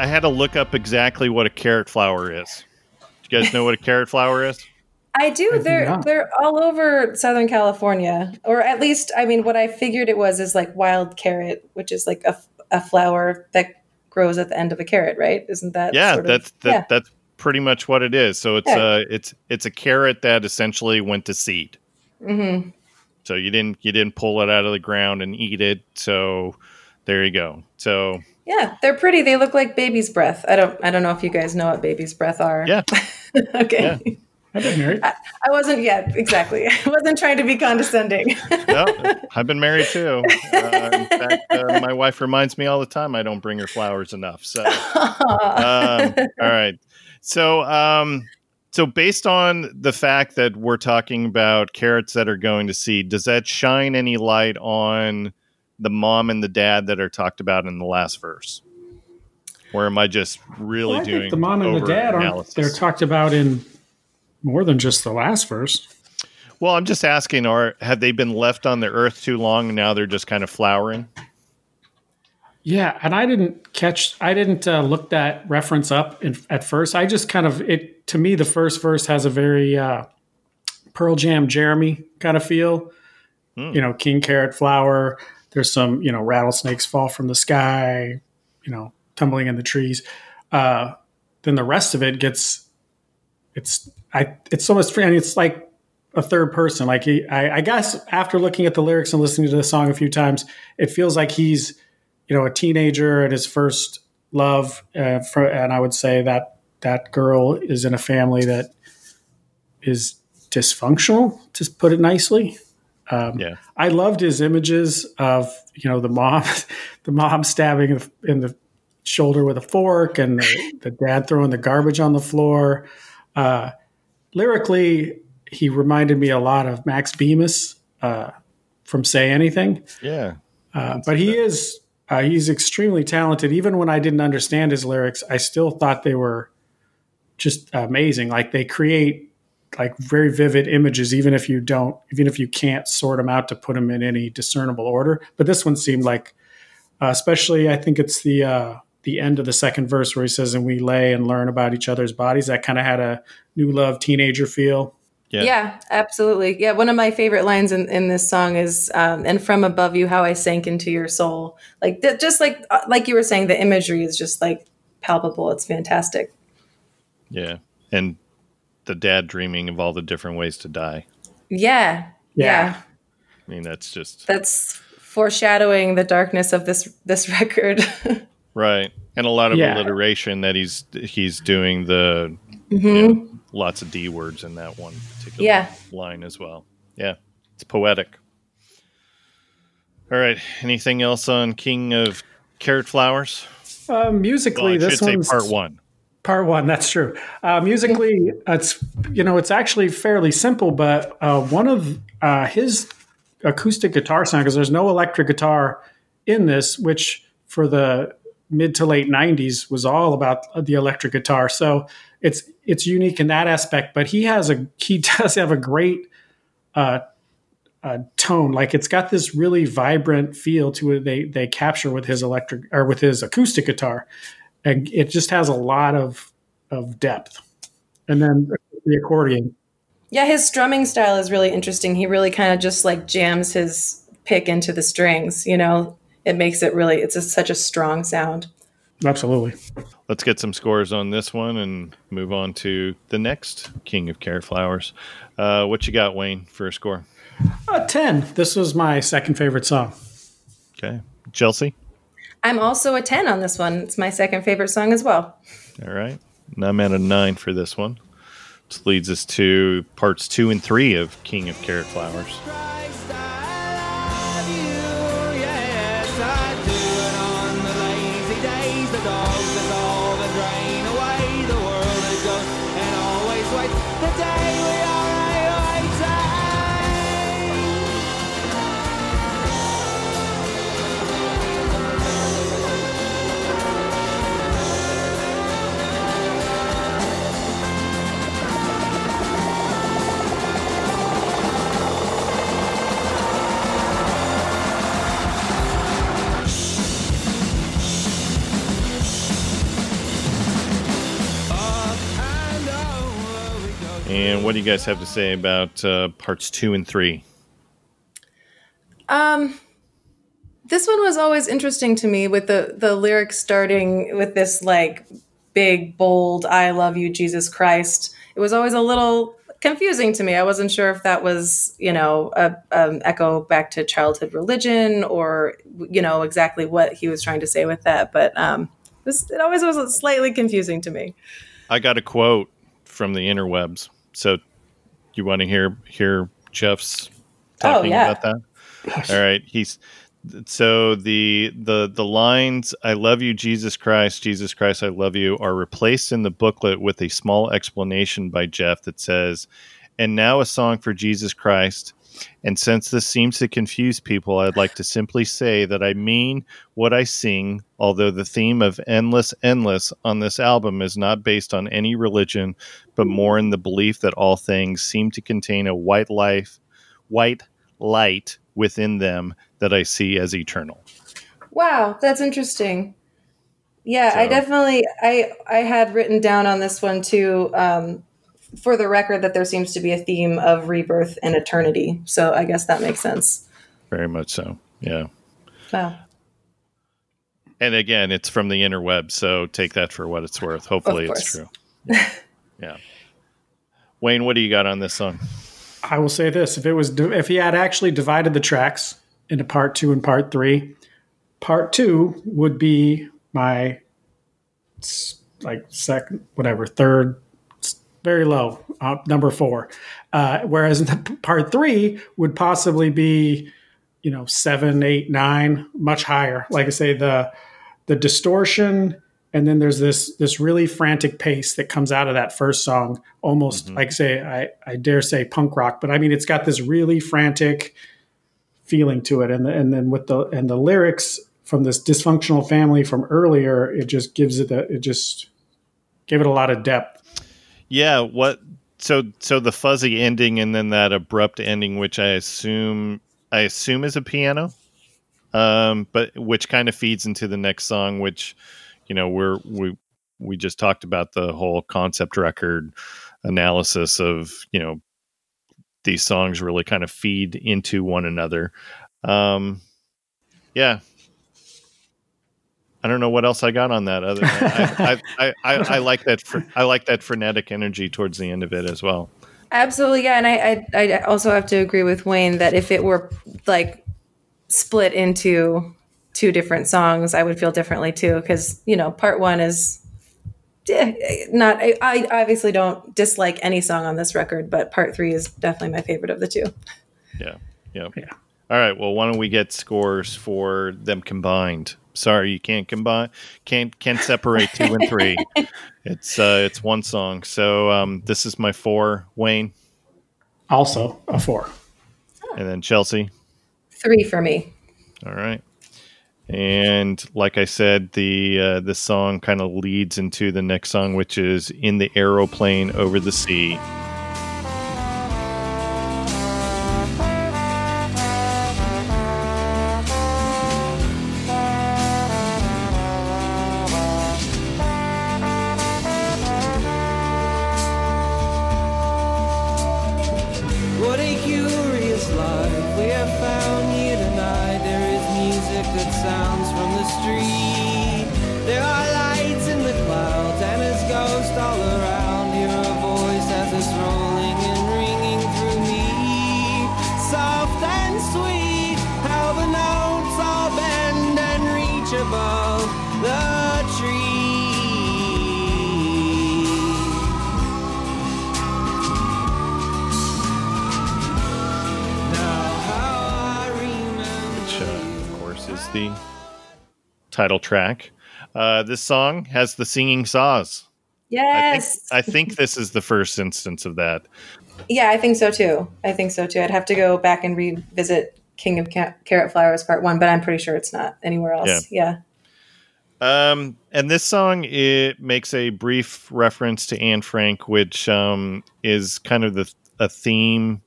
I had to look up exactly what a carrot flower is. Do you guys know what a carrot flower is? [LAUGHS] I do. do they're not. they're all over Southern California, or at least, I mean, what I figured it was is like wild carrot, which is like a, a flower that grows at the end of a carrot, right? Isn't that? Yeah, sort of- that's that, yeah. that's pretty much what it is. So it's Yeah. uh it's it's a carrot that essentially went to seed. Mhm. So you didn't you didn't pull it out of the ground and eat it. So there you go. So Yeah, they're pretty. They look like baby's breath. I don't. I don't know if you guys know what baby's breath are. yeah, [LAUGHS] okay. Yeah. I've been married. I wasn't. Yeah, exactly. [LAUGHS] I wasn't trying to be condescending. [LAUGHS] no, I've been married too. Uh, in fact, uh, my wife reminds me all the time I don't bring her flowers enough. So, um, all right. So, um, so based on the fact that we're talking about carrots that are going to seed, does that shine any light on the mom and the dad that are talked about in the last verse? Or am I just really Well, I doing think the mom and the dad aren't. They're talked about in more than just the last verse. Well, I'm just asking, or have they been left on the earth too long and now they're just kind of flowering? Yeah, and I didn't catch. I didn't uh, look that reference up in, at first. I just kind of it to me. The first verse has a very uh, Pearl Jam, Jeremy kind of feel. Hmm. You know, King Carrot Flower. There's some you know rattlesnakes fall from the sky. You know, tumbling in the trees. Uh, then the rest of it gets. It's I. It's almost free. And it's like a third person. Like he, I, I guess after looking at the lyrics and listening to the song a few times, it feels like he's you know a teenager and his first love uh, for, and i would say that that girl is in a family that is dysfunctional to put it nicely um, Yeah. i loved his images of you know the mom [LAUGHS] the mom stabbing in the shoulder with a fork and the, [LAUGHS] the dad throwing the garbage on the floor uh, lyrically he reminded me a lot of max bemis uh, from say anything Yeah. uh, but he is uh, he's extremely talented. Even when I didn't understand his lyrics, I still thought they were just amazing. Like they create like very vivid images, even if you don't, even if you can't sort them out to put them in any discernible order. But this one seemed like, uh, especially I think it's the uh, the end of the second verse where he says, "And we lay and learn about each other's bodies." That kind of had a new love teenager feel. Yeah. Yeah. absolutely. Yeah, one of my favorite lines in, in this song is um, "And from above you, how I sank into your soul." Like th- just like uh, like you were saying, the imagery is just like palpable. It's fantastic. Yeah. And the dad dreaming of all the different ways to die. Yeah, Yeah. yeah. I mean, that's just That's foreshadowing the darkness of this this [LAUGHS] record. right. And a lot of Yeah. alliteration that he's he's doing the Mhm. you know, lots of D words in that one particular Yeah. line as well. Yeah. It's poetic. All right. Anything else on King of Carrot Flowers? Uh, musically, Well, I this should say one's part one. Part one, that's true. Uh, musically, it's you know it's actually fairly simple, but uh, one of uh, his acoustic guitar sound because there's no electric guitar in this, which for the mid to late 90s was all about the electric guitar. So it's it's unique in that aspect, but he has a he [LAUGHS] does have a great uh, uh, tone. Like it's got this really vibrant feel to it. They they capture with his electric or with his acoustic guitar, and it just has a lot of of depth. And then the accordion. Yeah, his strumming style is really interesting. He really kind of just like jams his pick into the strings, you know. It makes it really it's a, such a strong sound. Absolutely. Let's get some scores on this one and move on to the next King of Carrot Flowers. Uh, what you got, Wayne, for a score? Uh, 10. This was my second favorite song. Okay. Chelsea? I'm also a 10 on this one. It's my second favorite song as well. All right. And I'm at a nine for this one. Which leads us to parts two and three of King of Carrot Flowers. And what do you guys have to say about uh, parts two and three? Um this one was always interesting to me with the the lyrics starting with this like big bold I love you Jesus Christ. It was always a little confusing to me. I wasn't sure if that was, you know, a um, echo back to childhood religion or you know exactly what he was trying to say with that, but um this it always was slightly confusing to me. I got a quote from the interwebs. So you want to hear hear Jeff's oh, talking Oh, yeah. about that? All right. He's so the the the lines "I love you, Jesus Christ, Jesus Christ, I love you" are replaced in the booklet with a small explanation by Jeff that says, "And now a song for Jesus Christ." And since this seems to confuse people, I'd like to simply say that I mean what I sing, although the theme of Endless, Endless on this album is not based on any religion, but more in the belief that all things seem to contain a white life, white light within them that I see as eternal. Wow, that's interesting. Yeah, I definitely I I had written down on this one too um for the record that there seems to be a theme of rebirth and eternity. So I guess that makes sense. Very much so. Yeah. Wow. And again, it's from the interweb, so take that for what it's worth. Hopefully it's true. Yeah. [LAUGHS] yeah. Wayne, what do you got on this song? I will say this: if it was, if he had actually divided the tracks into part two and part three, part two would be my like second, whatever, third, very low, uh, number four. Uh, whereas part three would possibly be, you know, seven, eight, nine, much higher. Like I say, the the distortion and then there's this this really frantic pace that comes out of that first song almost like say I, I dare say punk rock but i mean it's got this really frantic feeling to it and the, and then with the and the lyrics from this dysfunctional family from earlier it just gives it a, it just gave it a lot of depth Yeah, what so so the fuzzy ending and then that abrupt ending which I assume I assume is a piano. Um but which kind of feeds into the next song which you know we're we we just talked about the whole concept record analysis of, you know, these songs really kind of feed into one another. Um yeah, I don't know what else I got on that other than I, I, I, I, like that fr- I like that frenetic energy towards the end of it as well. Absolutely, yeah, and I, I I also have to agree with Wayne that if it were like split into two different songs, I would feel differently too. Because you know, part one is eh, not. I, I obviously don't dislike any song on this record, but part three is definitely my favorite of the two. Yeah. Yeah. Yeah. All right. Well, why don't we get scores for them combined? Sorry, you can't combine, can't can't separate two and three. [LAUGHS] It's uh, it's one song. So um, this is my four, Wayne, also a four and then Chelsea. Three for me. All right. And like I said, the uh, the song kind of leads into the next song, which is "In the Aeroplane Over the Sea." Track. Uh, this song has the singing saws. I think, Yes. I think this is the first instance of that. yeah, I think so too. I think so too. I'd have to go back and revisit King of Ca- Carrot Flowers Part One, but I'm pretty sure it's not anywhere else. Yeah. Um, and this song it makes a brief reference to Anne Frank, which um, is kind of the a theme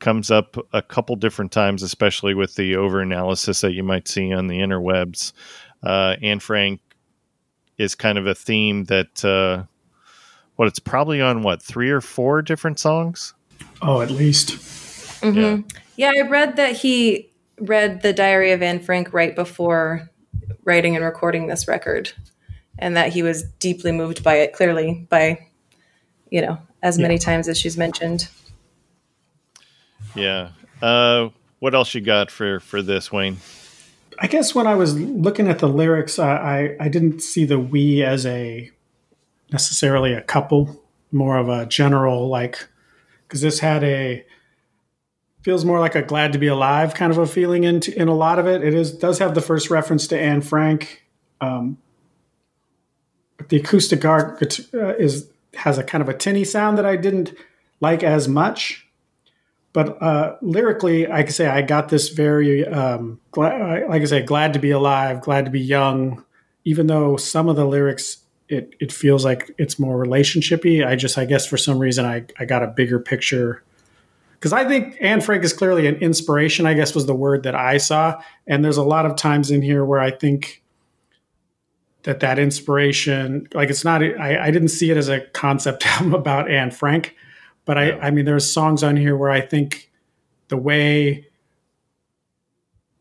comes up a couple different times, especially with the over analysis that you might see on the interwebs. Uh, Anne Frank is kind of a theme that uh, what it's probably on what three or four different songs. Oh, at least. hmm Yeah, I read that he read the Diary of Anne Frank right before writing and recording this record, and that he was deeply moved by it. Clearly, by you know, as many times as she's mentioned. Yeah. Uh, what else you got for for this, Wayne? I guess when I was looking at the lyrics, I, I, I didn't see the we as a necessarily a couple, more of a general like because this had a feels more like a glad to be alive kind of a feeling in in a lot of it. It is does have the first reference to Anne Frank, um, but the acoustic art uh, is has a kind of a tinny sound that I didn't like as much but uh, lyrically, I can say I got this very, um, glad, like I say, glad to be alive, glad to be young. Even though some of the lyrics, it it feels like it's more relationshipy. I just, I guess, for some reason, I I got a bigger picture because I think Anne Frank is clearly an inspiration. I guess was the word that I saw, and there's a lot of times in here where I think that that inspiration, like it's not, I, I didn't see it as a concept [LAUGHS] album about Anne Frank but I, I mean, there's songs on here where I think the way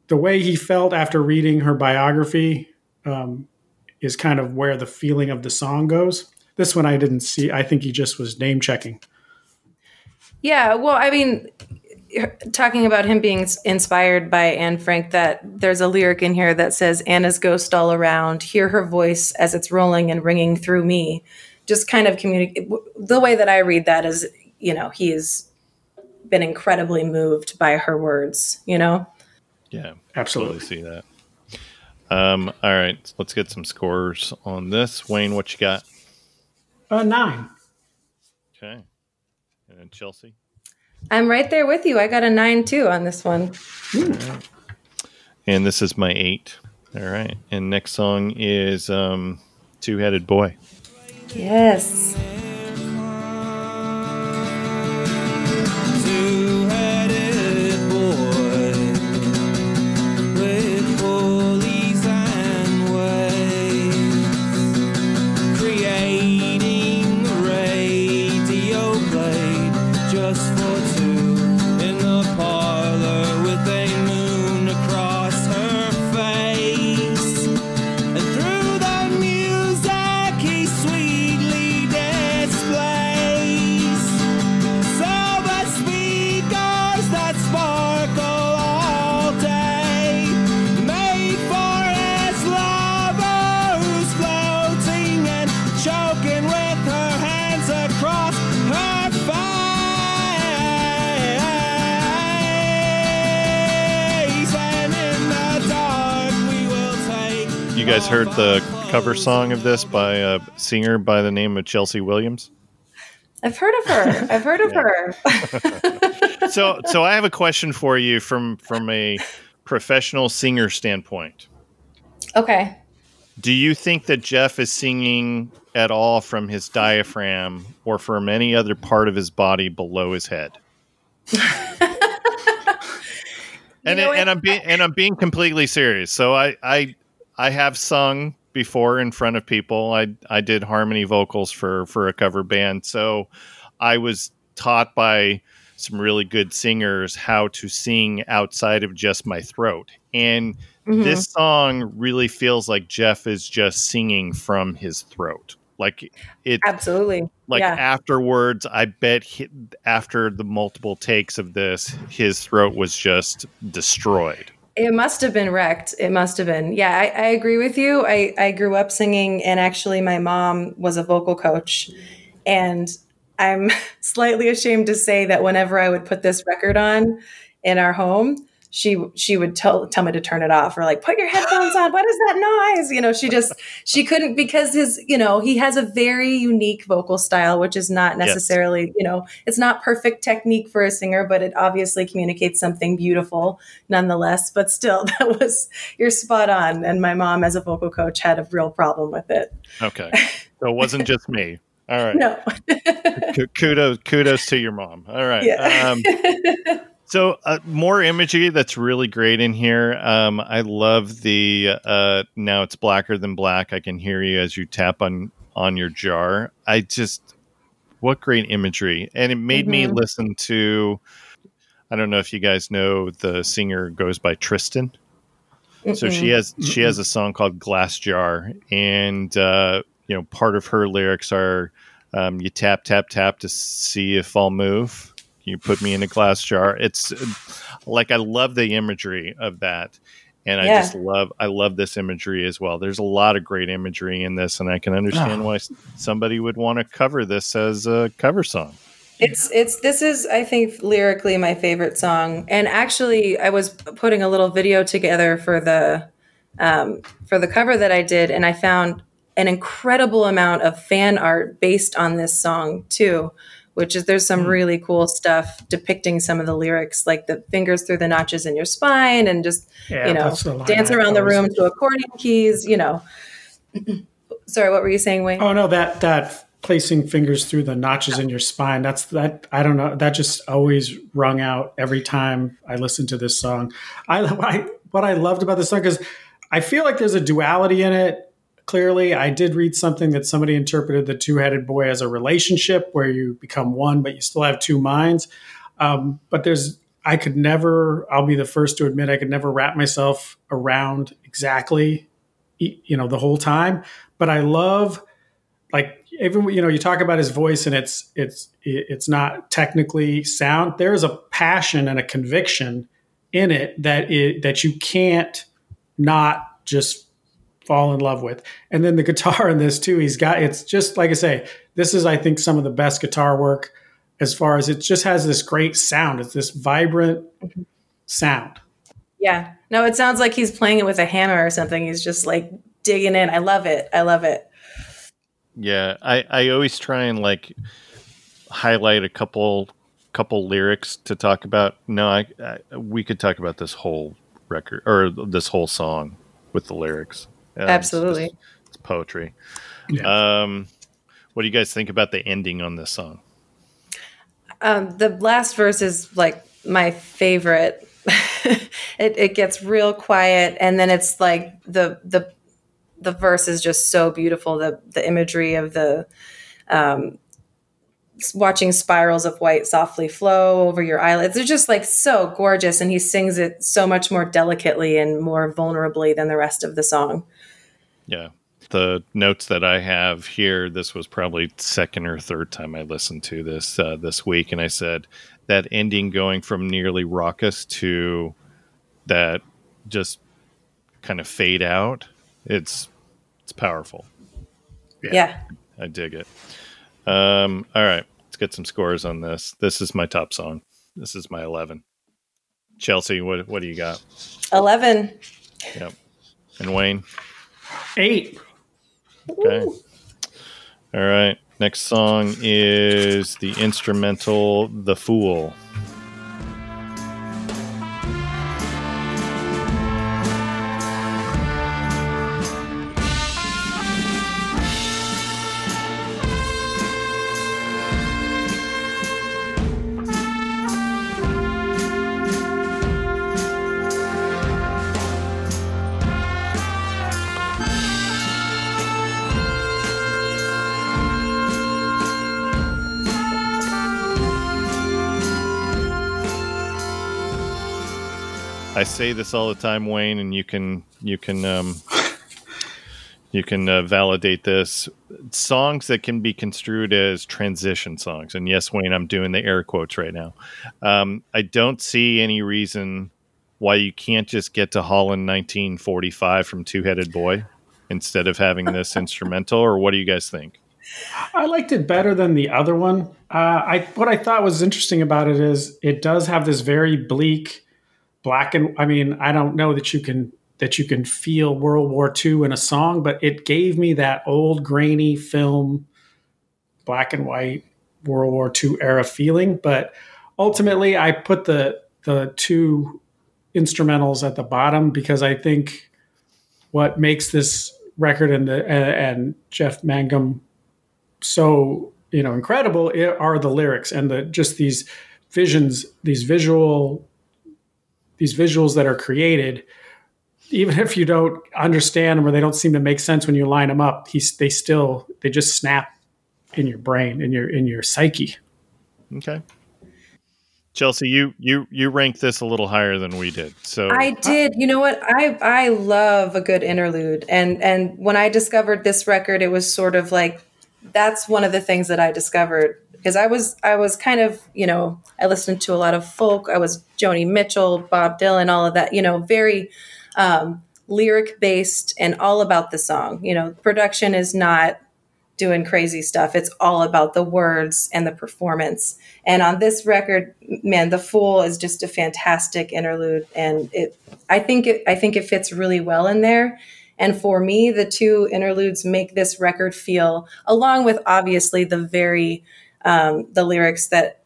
the way he felt after reading her biography um, is kind of where the feeling of the song goes. This one I didn't see. I think he just was name checking. Yeah, well, I mean, talking about him being inspired by Anne Frank, that there's a lyric in here that says, Anna's ghost all around, hear her voice as it's rolling and ringing through me. Just kind of communicate. The way that I read that is, you know, he's been incredibly moved by her words, you know? Yeah, Absolutely. see that. Um, all right, let's get some scores on this. Wayne, what you got? Uh, nine. Okay, and Chelsea. I'm right there with you. I got a nine too on this one. And this is my eight. All right. And next song is um, Two Headed Boy. Yes. Heard the cover song of this by a singer by the name of Chelsea Williams? I've heard of her. I've heard of her. [LAUGHS] so so I have a question for you from from a professional singer standpoint. okay. Do you think that Jeff is singing at all from his diaphragm or from any other part of his body below his head? [LAUGHS] and know, it- and I'm being and I'm being completely serious. So I I I have sung before in front of people. I I did harmony vocals for for a cover band. So I was taught by some really good singers how to sing outside of just my throat. And Mhm. this song really feels like Jeff is just singing from his throat. Like it Absolutely. like yeah. afterwards i bet he, after the multiple takes of this his throat was just destroyed It must have been wrecked. It must have been. Yeah, I, I agree with you. I, I grew up singing, and actually, my mom was a vocal coach. And I'm [LAUGHS] slightly ashamed to say that whenever I would put this record on in our home, she she would tell tell me to turn it off or like put your headphones on. What is that noise? You know, she just [LAUGHS] she couldn't because his you know he has a very unique vocal style, which is not Yes. necessarily you know it's not perfect technique for a singer, but it obviously communicates something beautiful nonetheless. But still, [LAUGHS] that was you're spot on. And my mom, as a vocal coach, had a real problem with it. okay so it wasn't just me all right [LAUGHS] No, kudos kudos to your mom all right Yeah. um, so uh, more imagery that's really great in here. Um, i love the uh, now it's blacker than black. I can hear you as you tap on on your jar. I just what great imagery. And it made me Mhm. listen to i don't know if you guys know the singer goes by tristan. So she has she has a song called glass jar. And uh, you know part of her lyrics are um, you tap tap tap to see if i'll move you put me in a glass jar it's like i love the imagery of that and i just love i love this imagery as well there's a lot of great imagery in this and i can understand Ah. why somebody would want to cover this as a cover song It's it's this is I think lyrically my favorite song, and actually I was putting a little video together for the um, for the cover that I did, and I found an incredible amount of fan art based on this song too. Which is there's some hmm. really cool stuff depicting some of the lyrics, like the fingers through the notches in your spine, and just Yeah, you know dance around the room to accordion keys. You know. [CLEARS THROAT] Sorry, what were you saying, Wayne? Oh no, that that placing fingers through the notches in your spine. That's that. I don't know. That just always rung out every time I listened to this song. I, [LAUGHS] I what I loved about this song because I feel like there's a duality in it. Clearly, I did read something that somebody interpreted the two-headed boy as a relationship where you become one, but you still have two minds. Um, but there's I could never. I'll be the first to admit I could never wrap myself around exactly, you know, the whole time. But I love like even you know you talk about his voice and it's it's it's not technically sound there's a passion and a conviction in it that it that you can't not just fall in love with and then the [LAUGHS] guitar in this too he's got it's just like i say this is i think some of the best guitar work as far as it just has this great sound it's this vibrant mm-hmm. sound Yeah. No, it sounds like he's playing it with a hammer or something. He's just like digging in. I love it. I love it. Yeah, I, I always try and like highlight a couple couple lyrics to talk about. No, I, I we could talk about this whole record or this whole song with the lyrics. It's Absolutely. just- it's poetry. Yeah. Um, what do you guys think about the ending on this song? Um, the last verse is like my favorite. [LAUGHS] it, it gets real quiet, and then it's like the the the verse is just so beautiful. The the imagery of the um, watching spirals of white softly flow over your eyelids. They're just like so gorgeous, and he sings it so much more delicately and more vulnerably than the rest of the song. Yeah. The notes that I have here, this was probably second or third time I listened to this uh, this week, and I said that ending going from nearly raucous to that just kind of fade out. It's it's powerful. yeah. I dig it. Um, all right, let's get some scores on this. This is my top song. This is my eleven. Chelsea, what what do you got? 11. Yep. And Wayne. Eight Okay. All right. Next song is the instrumental The Fool. Say this all the time, Wayne, and you can you can um, you can uh, validate this. Songs that can be construed as transition songs, and yes, Wayne, I'm doing the air quotes right now. Um, I don't see any reason why you can't just get to Holland 1945 from Two Headed Boy instead of having this [LAUGHS] instrumental. Or what do you guys think? I liked it better than the other one. Uh, I what I thought was interesting about it is it does have this very bleak black and I mean I don't know that you can that you can feel World War II in a song, but it gave me that old grainy film, black and white World War II era feeling. But ultimately, I put the the two instrumentals at the bottom because I think what makes this record and the and Jeff Mangum so you know incredible are the lyrics and the just these visions, these visual these visuals that are created even if you don't understand them or they don't seem to make sense when you line them up he's, they still they just snap in your brain in your in your psyche Okay. Chelsea, you you you ranked this a little higher than we did. So I did. You know what? I I love a good interlude, and and when I discovered this record, it was sort of like that's one of the things that I discovered because I was I was kind of you know I listened to a lot of folk. I was Joni Mitchell, Bob Dylan, all of that. You know, very um, lyric based and all about the song. You know, production is not doing crazy stuff. It's all about the words and the performance. And on this record, man, The Fool is just a fantastic interlude and it I think it I think it fits really well in there. And for me, the two interludes make this record feel along with obviously the very um, the lyrics that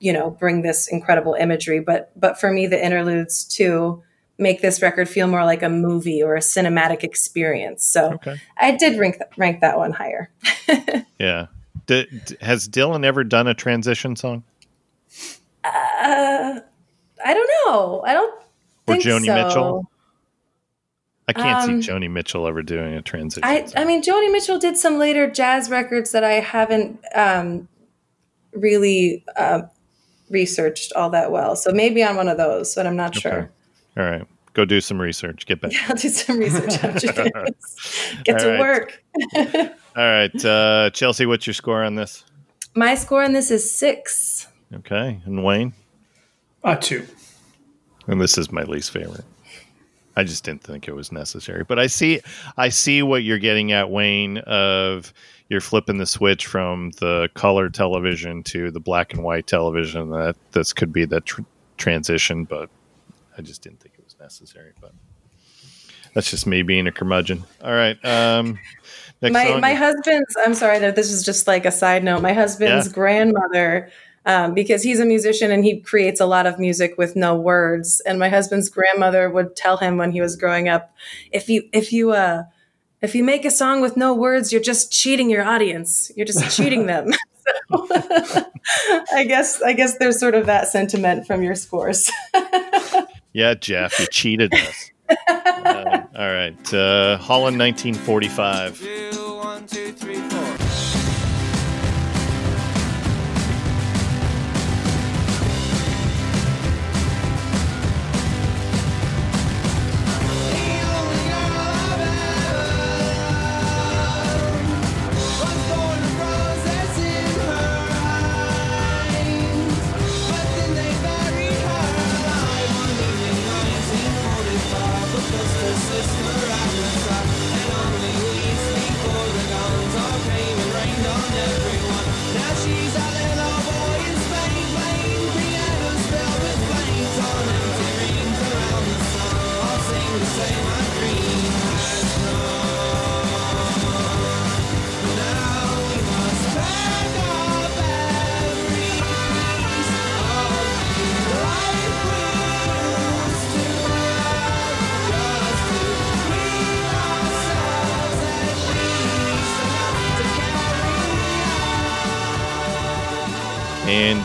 you know bring this incredible imagery, but but for me the interludes too make this record feel more like a movie or a cinematic experience. So Okay. I did rank rank that one higher. [LAUGHS] yeah. D- d- has Dylan ever done a transition song? Uh, I don't know. I don't Or Joni so. Mitchell? I can't Um, see Joni Mitchell ever doing a transition. I. I mean, Joni Mitchell did some later jazz records that I haven't um, really uh, researched all that well. So maybe on one of those, but I'm not Okay. sure. All right. Go do some research. Get back. Yeah, [LAUGHS] I'll do some research after [LAUGHS] this. Get to All right. work. [LAUGHS] All right. Uh, Chelsea, what's your score on this? My score on this is six. Okay. And Wayne? uh, two And this is my least favorite. I just didn't think it was necessary. But I see I see what you're getting at, Wayne, of you're flipping the switch from the color television to the black and white television. That this could be the tr- transition, but I just didn't think it was necessary. But that's just me being a curmudgeon. All right. Um, next my song. my husband's i'm sorry that this is just like a side note my husband's Yeah. grandmother um, because he's a musician and he creates a lot of music with no words and my husband's grandmother would tell him when he was growing up if you if you uh if you make a song with no words you're just cheating your audience you're just cheating them [LAUGHS] [LAUGHS] so, [LAUGHS] i guess i guess there's sort of that sentiment from your scores yeah, Jeff, you cheated us. Uh, all right. Uh, Holland 1945. Two, one, two, three,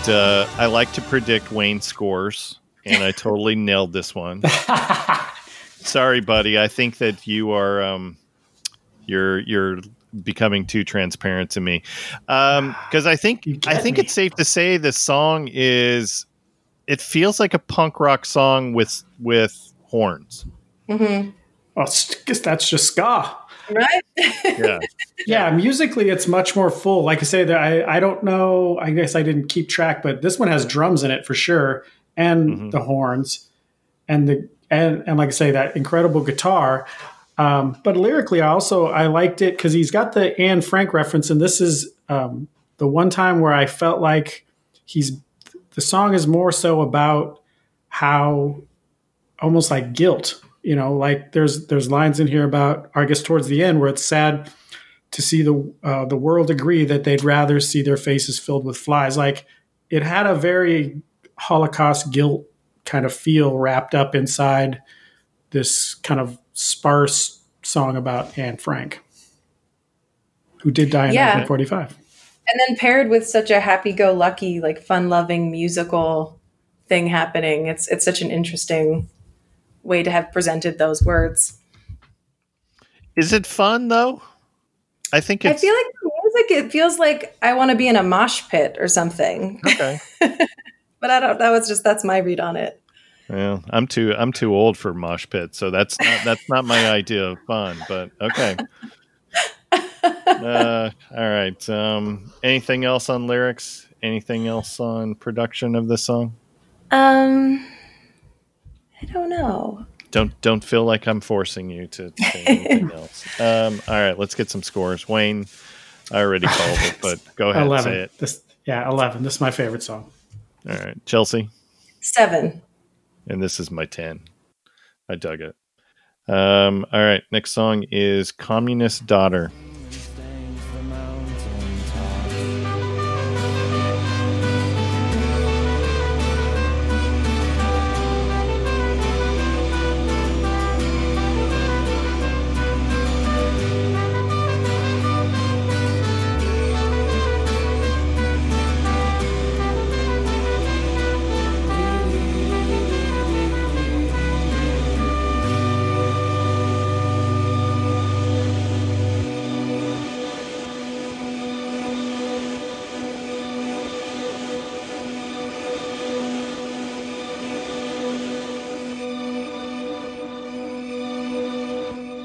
uh, I like to predict Wayne scores, and I totally [LAUGHS] nailed this one. [LAUGHS] Sorry, buddy. I think that you are um, you're you're becoming too transparent to me because I think I think me. it's safe to say the song is it feels like a punk rock song with with horns. Mm-hmm. Guess that's just ska. Right? Yeah, [LAUGHS] Yeah, musically, it's much more full. Like I say, that I, I don't know. I guess I didn't keep track, but this one has drums in it for sure, and Mhm. the horns, and the and and like I say, that incredible guitar. Um, but lyrically, I also I liked it because he's got the Anne Frank reference, and this is um, the one time where I felt like he's the song is more so about how almost like guilt. You know, like there's there's lines in here about I guess towards the end where it's sad to see the uh, the world agree that they'd rather see their faces filled with flies. Like it had a very Holocaust guilt kind of feel wrapped up inside this kind of sparse song about Anne Frank, who did die in Yeah. 1945. And then paired with such a happy-go-lucky, like fun-loving musical thing happening, it's it's such an interesting way to have presented those words. is it fun though? I think I feel like the music it feels like I want to be in a mosh pit or something. okay. [LAUGHS] But I don't that was just that's my read on it. Yeah, I'm too I'm too old for mosh pit, so that's not that's not my idea of fun. But okay. [LAUGHS] Uh, all right. Um, anything else on lyrics? Anything else on production of the song? Um I don't know. Don't don't feel like I'm forcing you to say anything [LAUGHS] else. Um, all right, let's get some scores. Wayne, I already called it, [LAUGHS] but go ahead and 11. say it. This, yeah, 11. This is my favorite song. All right, Chelsea, Seven. and this is my ten. I dug it. Um, all right, next song is "Communist Daughter."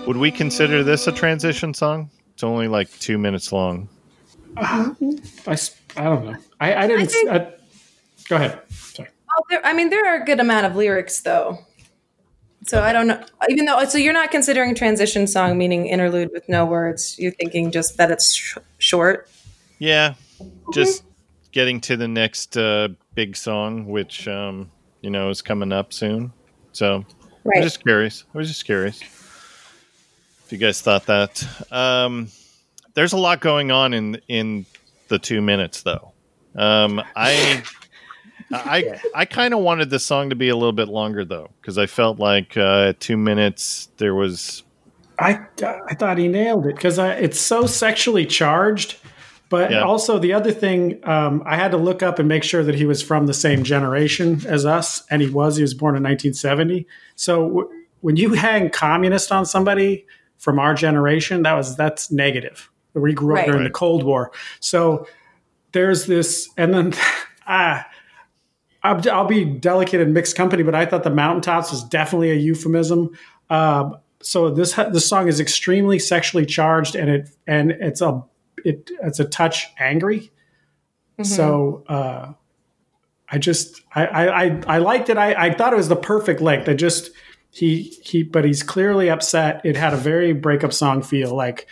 Would we consider this a transition song? It's only like two minutes long. I I don't know. I, I didn't. think- I- go ahead. Sorry. Oh, there, I mean, there are a good amount of lyrics, though. So I don't know. Even though, so you're not considering transition song, meaning interlude with no words. You're thinking just that it's sh- short. Yeah, just getting to the next uh, big song, which um, you know is coming up soon. So I'm just curious. I was just curious if you guys thought that. Um, there's a lot going on in in the two minutes, though. Um, I. I [LAUGHS] I kind of wanted the song to be a little bit longer though, because I felt like uh, at two minutes there was I I thought he nailed it because it's so sexually charged. But Yeah. also the other thing, um, I had to look up and make sure that he was from the same generation as us, and he was. He was born in 1970. So w- when you hang communist on somebody from our generation, that was that's negative. We grew up Right. during the Cold War, so there's this, and then [LAUGHS] ah. I'll, I'll be delicate in mixed company, but I thought the mountaintops was definitely a euphemism. Um, so this this song is extremely sexually charged, and it and it's a it it's a touch angry. So uh, I just I, I I I liked it. I, I thought it was the perfect length. I just he he but he's clearly upset. It had a very breakup song feel. Like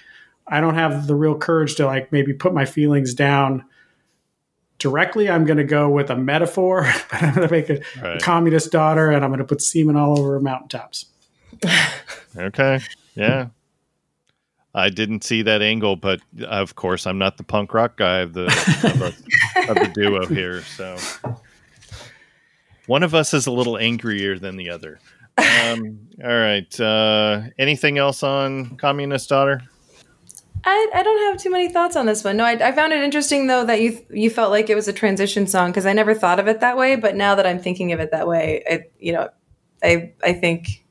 I don't have the real courage to like maybe put my feelings down directly. I'm going to go with a metaphor, but [LAUGHS] I'm going to make a, a communist daughter, and I'm going to put semen all over mountaintops. Okay. Yeah. I didn't see that angle, but of course, I'm not the punk rock guy of the of, a, of the duo here. So one of us is a little angrier than the other. Um, all right. Uh, anything else on Communist Daughter? I, I don't have too many thoughts on this one. No, I, I found it interesting though that you you felt like it was a transition song because I never thought of it that way. But now that I'm thinking of it that way, I you know, I I think,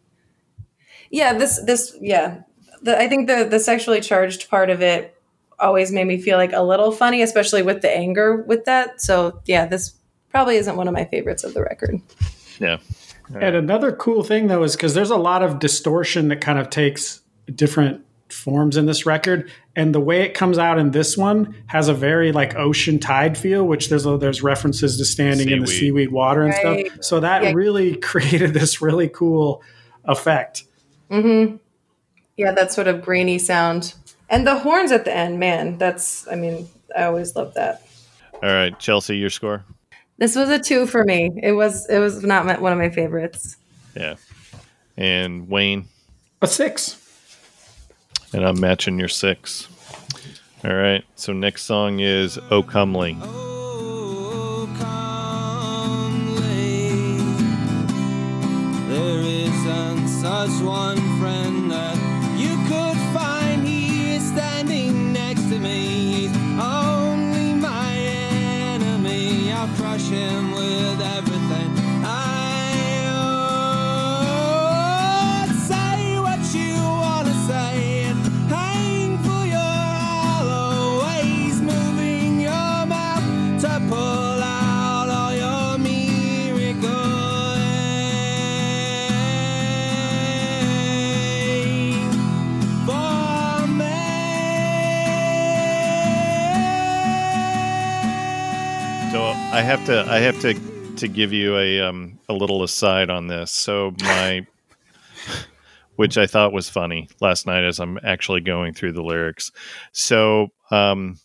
yeah, this this yeah, the, I think the the sexually charged part of it always made me feel like a little funny, especially with the anger with that. So yeah, this probably isn't one of my favorites of the record. Yeah. And another cool thing though is because there's a lot of distortion that kind of takes different forms in this record, and the way it comes out in this one has a very like ocean tide feel, which there's a, there's references to standing in the Seaweed. seaweed water and Right. stuff. So that Yeah. really [LAUGHS] created this really cool effect. Mm-hmm. Yeah, that sort of grainy sound. And the horns at the end, man, that's, I mean, I always love that. All right, Chelsea, your score. This was a two for me. It was, it was not my, one of my favorites. Yeah. And Wayne, A six. and I'm matching your six. All right. So next song is "O Comely." Oh, there isn't such one I have to I have to to give you a um a little aside on this. So my [LAUGHS] which I thought was funny last night as I'm actually going through the lyrics. So um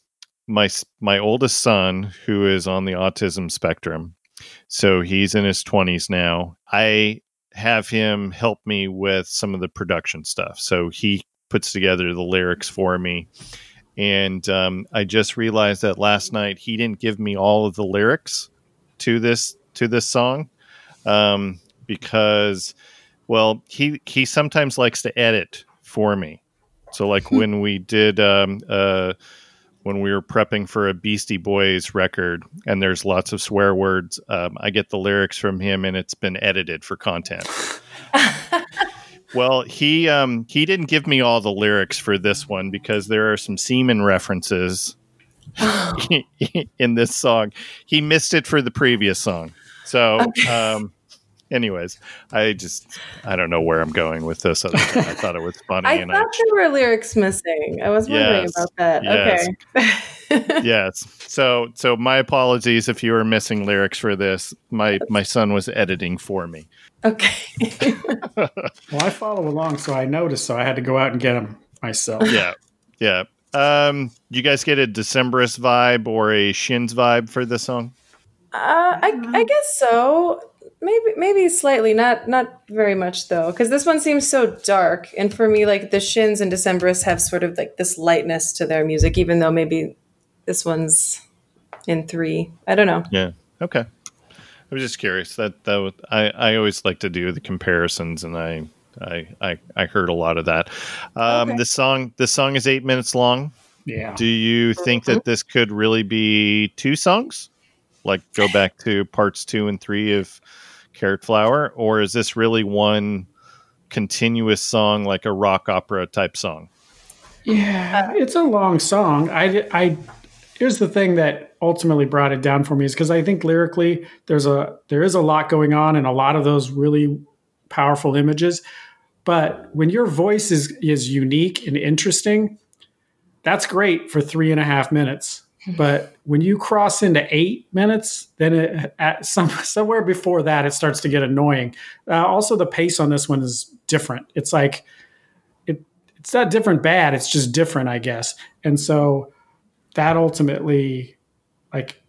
my my oldest son who is on the autism spectrum. So he's in his 20s now. I have him help me with some of the production stuff. So he puts together the lyrics for me and um, I just realized that last night he didn't give me all of the lyrics to this to this song um, because, well, he he sometimes likes to edit for me. So, like when we did um, uh, when we were prepping for a Beastie Boys record, and there's lots of swear words, um, I get the lyrics from him, and it's been edited for content. [LAUGHS] Well, he um, he didn't give me all the lyrics for this one because there are some semen references [GASPS] [LAUGHS] in this song. He missed it for the previous song. So, um, anyways, I just I don't know where I'm going with this. Other I thought it was [LAUGHS] funny, I thought I there were lyrics missing. I was wondering Yes, about that. yes. Okay. [LAUGHS] yes. So so my apologies if you were missing lyrics for this. My my son was editing for me. Okay. [LAUGHS] Well, I follow along, so I noticed, so I had to go out and get them myself. Yeah, yeah. Um, you guys get a Decemberist vibe or a Shins vibe for this song? Uh, I, I guess so. Maybe maybe slightly, not not very much though, because this one seems so dark. And for me, like the Shins and Decemberists have sort of like this lightness to their music, even though maybe this one's in three. I don't know. Yeah. Okay. I was just curious. That that was, I I always like to do the comparisons, and I I I, I heard a lot of that. Um, Okay. This song this song is eight minutes long. Yeah. Do you think that this could really be two songs? Like go back to parts two and three of Carrot Flower, or is this really one continuous song, like a rock opera type song? Yeah, it's a long song. I, I here's the thing that ultimately brought it down for me is because I think lyrically there's a there is a lot going on and a lot of those really powerful images. But when your voice is is unique and interesting, that's great for three and a half minutes. But when you cross into eight minutes, then it, at some somewhere before that, it starts to get annoying. Uh, also, the pace on this one is different. It's like it it's not different bad it's just different i guess and so that ultimately like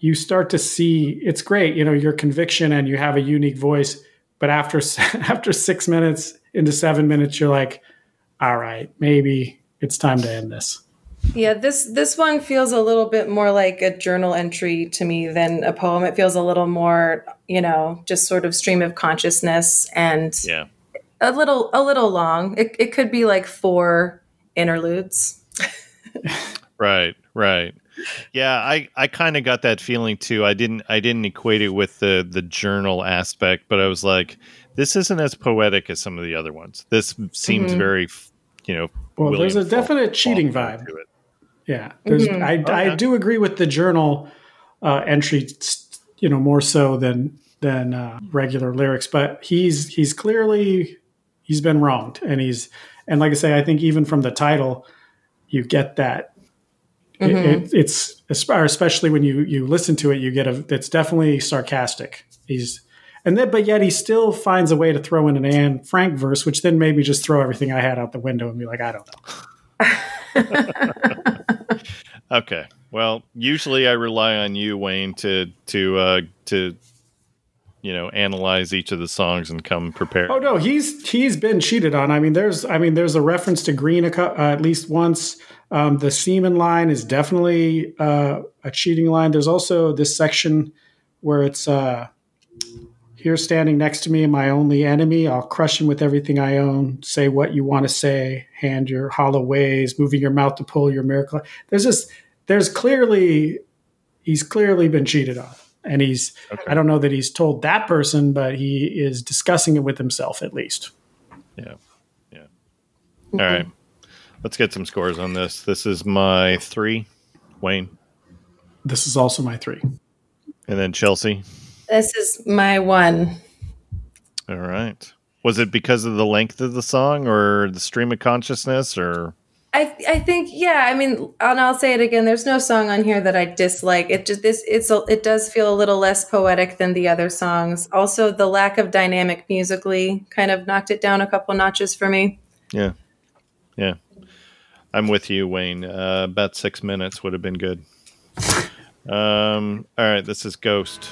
you start to see it's great you know your conviction and you have a unique voice but after [LAUGHS] after six minutes into seven minutes you're like all right maybe it's time to end this Yeah, this this one feels a little bit more like a journal entry to me than a poem. It feels a little more, you know, just sort of stream of consciousness and Yeah. a little a little long. It it could be like four interludes. [LAUGHS] Right, right. Yeah, I, I kind of got that feeling too. I didn't I didn't equate it with the the journal aspect, but I was like, this isn't as poetic as some of the other ones. This seems Mhm. very, you know. Well, there's a William definite cheating Faulkner vibe. to it. Yeah, there's, Mhm. I, I do agree with the journal uh, entry, you know, more so than than uh, regular lyrics. But he's he's clearly he's been wronged, and he's and like I say, I think even from the title, you get that. It, Mhm. it, it's especially when you you listen to it, you get a. It's definitely sarcastic. He's and then, but yet he still finds a way to throw in an Anne Frank verse, which then made me just throw everything I had out the window and be like, I don't know. [LAUGHS] Okay. Well, usually I rely on you, Wayne, to to uh, to you know analyze each of the songs and come prepared. Oh no, he's he's been cheated on. I mean, there's I mean, there's a reference to Green a, cou- uh, at least once. Um, the semen line is definitely uh, a cheating line. There's also this section where it's uh, here standing next to me, my only enemy. I'll crush him with everything I own. Say what you want to say. Hand your hollow ways, moving your mouth to pull your miracle. There's just there's clearly he's clearly been cheated on, and he's Okay. I don't know that he's told that person, but he is discussing it with himself at least. Yeah. Yeah. All right. Let's get some scores on this. This is my three, Wayne, This is also my three. and then Chelsea. This is my one. All right. Was it because of the length of the song or the stream of consciousness or I I think yeah. I mean, and I'll say it again. There's no song on here that I dislike. It just this it's a, it does feel a little less poetic than the other songs. Also, the lack of dynamic musically kind of knocked it down a couple notches for me. yeah. Yeah. I'm with you, Wayne. Uh, about six minutes would have been good. Um, all right, this is Ghost.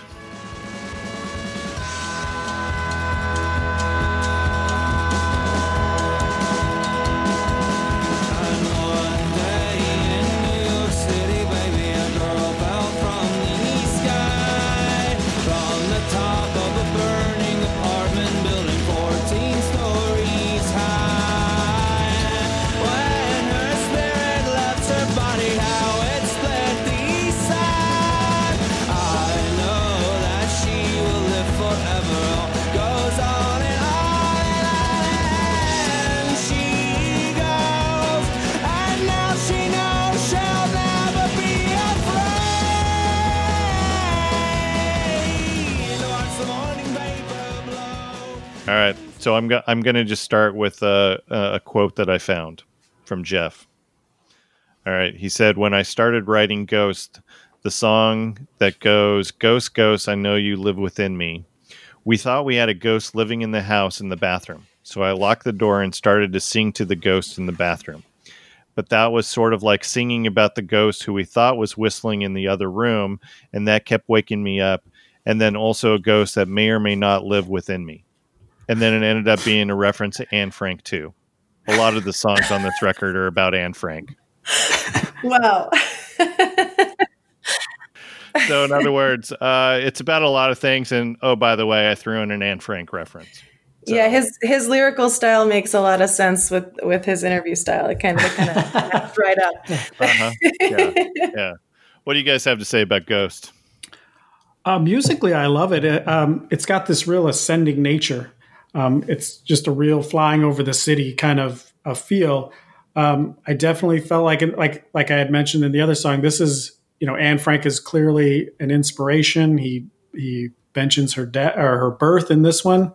So I'm go- I'm going to just start with uh, a quote that I found from Jeff. All right, he said, "When I started writing Ghost, the song that goes Ghost, Ghost, I know you live within me. We thought we had a ghost living in the house in the bathroom, so I locked the door and started to sing to the ghost in the bathroom. But that was sort of like singing about the ghost who we thought was whistling in the other room, and that kept waking me up." And then also a ghost that may or may not live within me and then it ended up being a reference to Anne Frank too. A lot of the songs on this record are about Anne Frank. Wow. So, in other words, uh, it's about a lot of things. And oh, by the way, I threw in an Anne Frank reference. yeah, his his lyrical style makes a lot of sense with with his interview style. It kind of kind of right up. [LAUGHS] Uh-huh. Yeah, yeah. What do you guys have to say about Ghost? Uh, musically, I love it. it um, it's got this real ascending nature. Um, it's just a real flying over the city kind of a feel. Um, I definitely felt like, like, like I had mentioned in the other song. This is, you know, Anne Frank is clearly an inspiration. He he mentions her death or her birth in this one.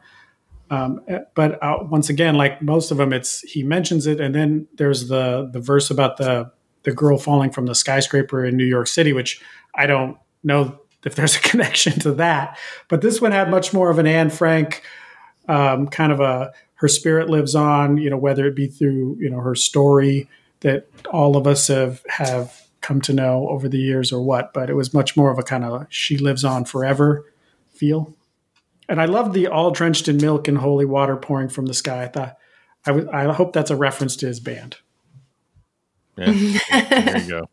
Um, but uh, once again, like most of them, it's he mentions it, and then there's the the verse about the the girl falling from the skyscraper in New York City, which I don't know if there's a [LAUGHS] connection to that. But this one had much more of an Anne Frank um, kind of a her spirit lives on, you know, whether it be through you know her story that all of us have have come to know over the years or what. But it was much more of a kind of she lives on forever feel. And I love the all drenched in milk and holy water pouring from the sky. I thought I hope that's a reference to his band. Yeah, there you go.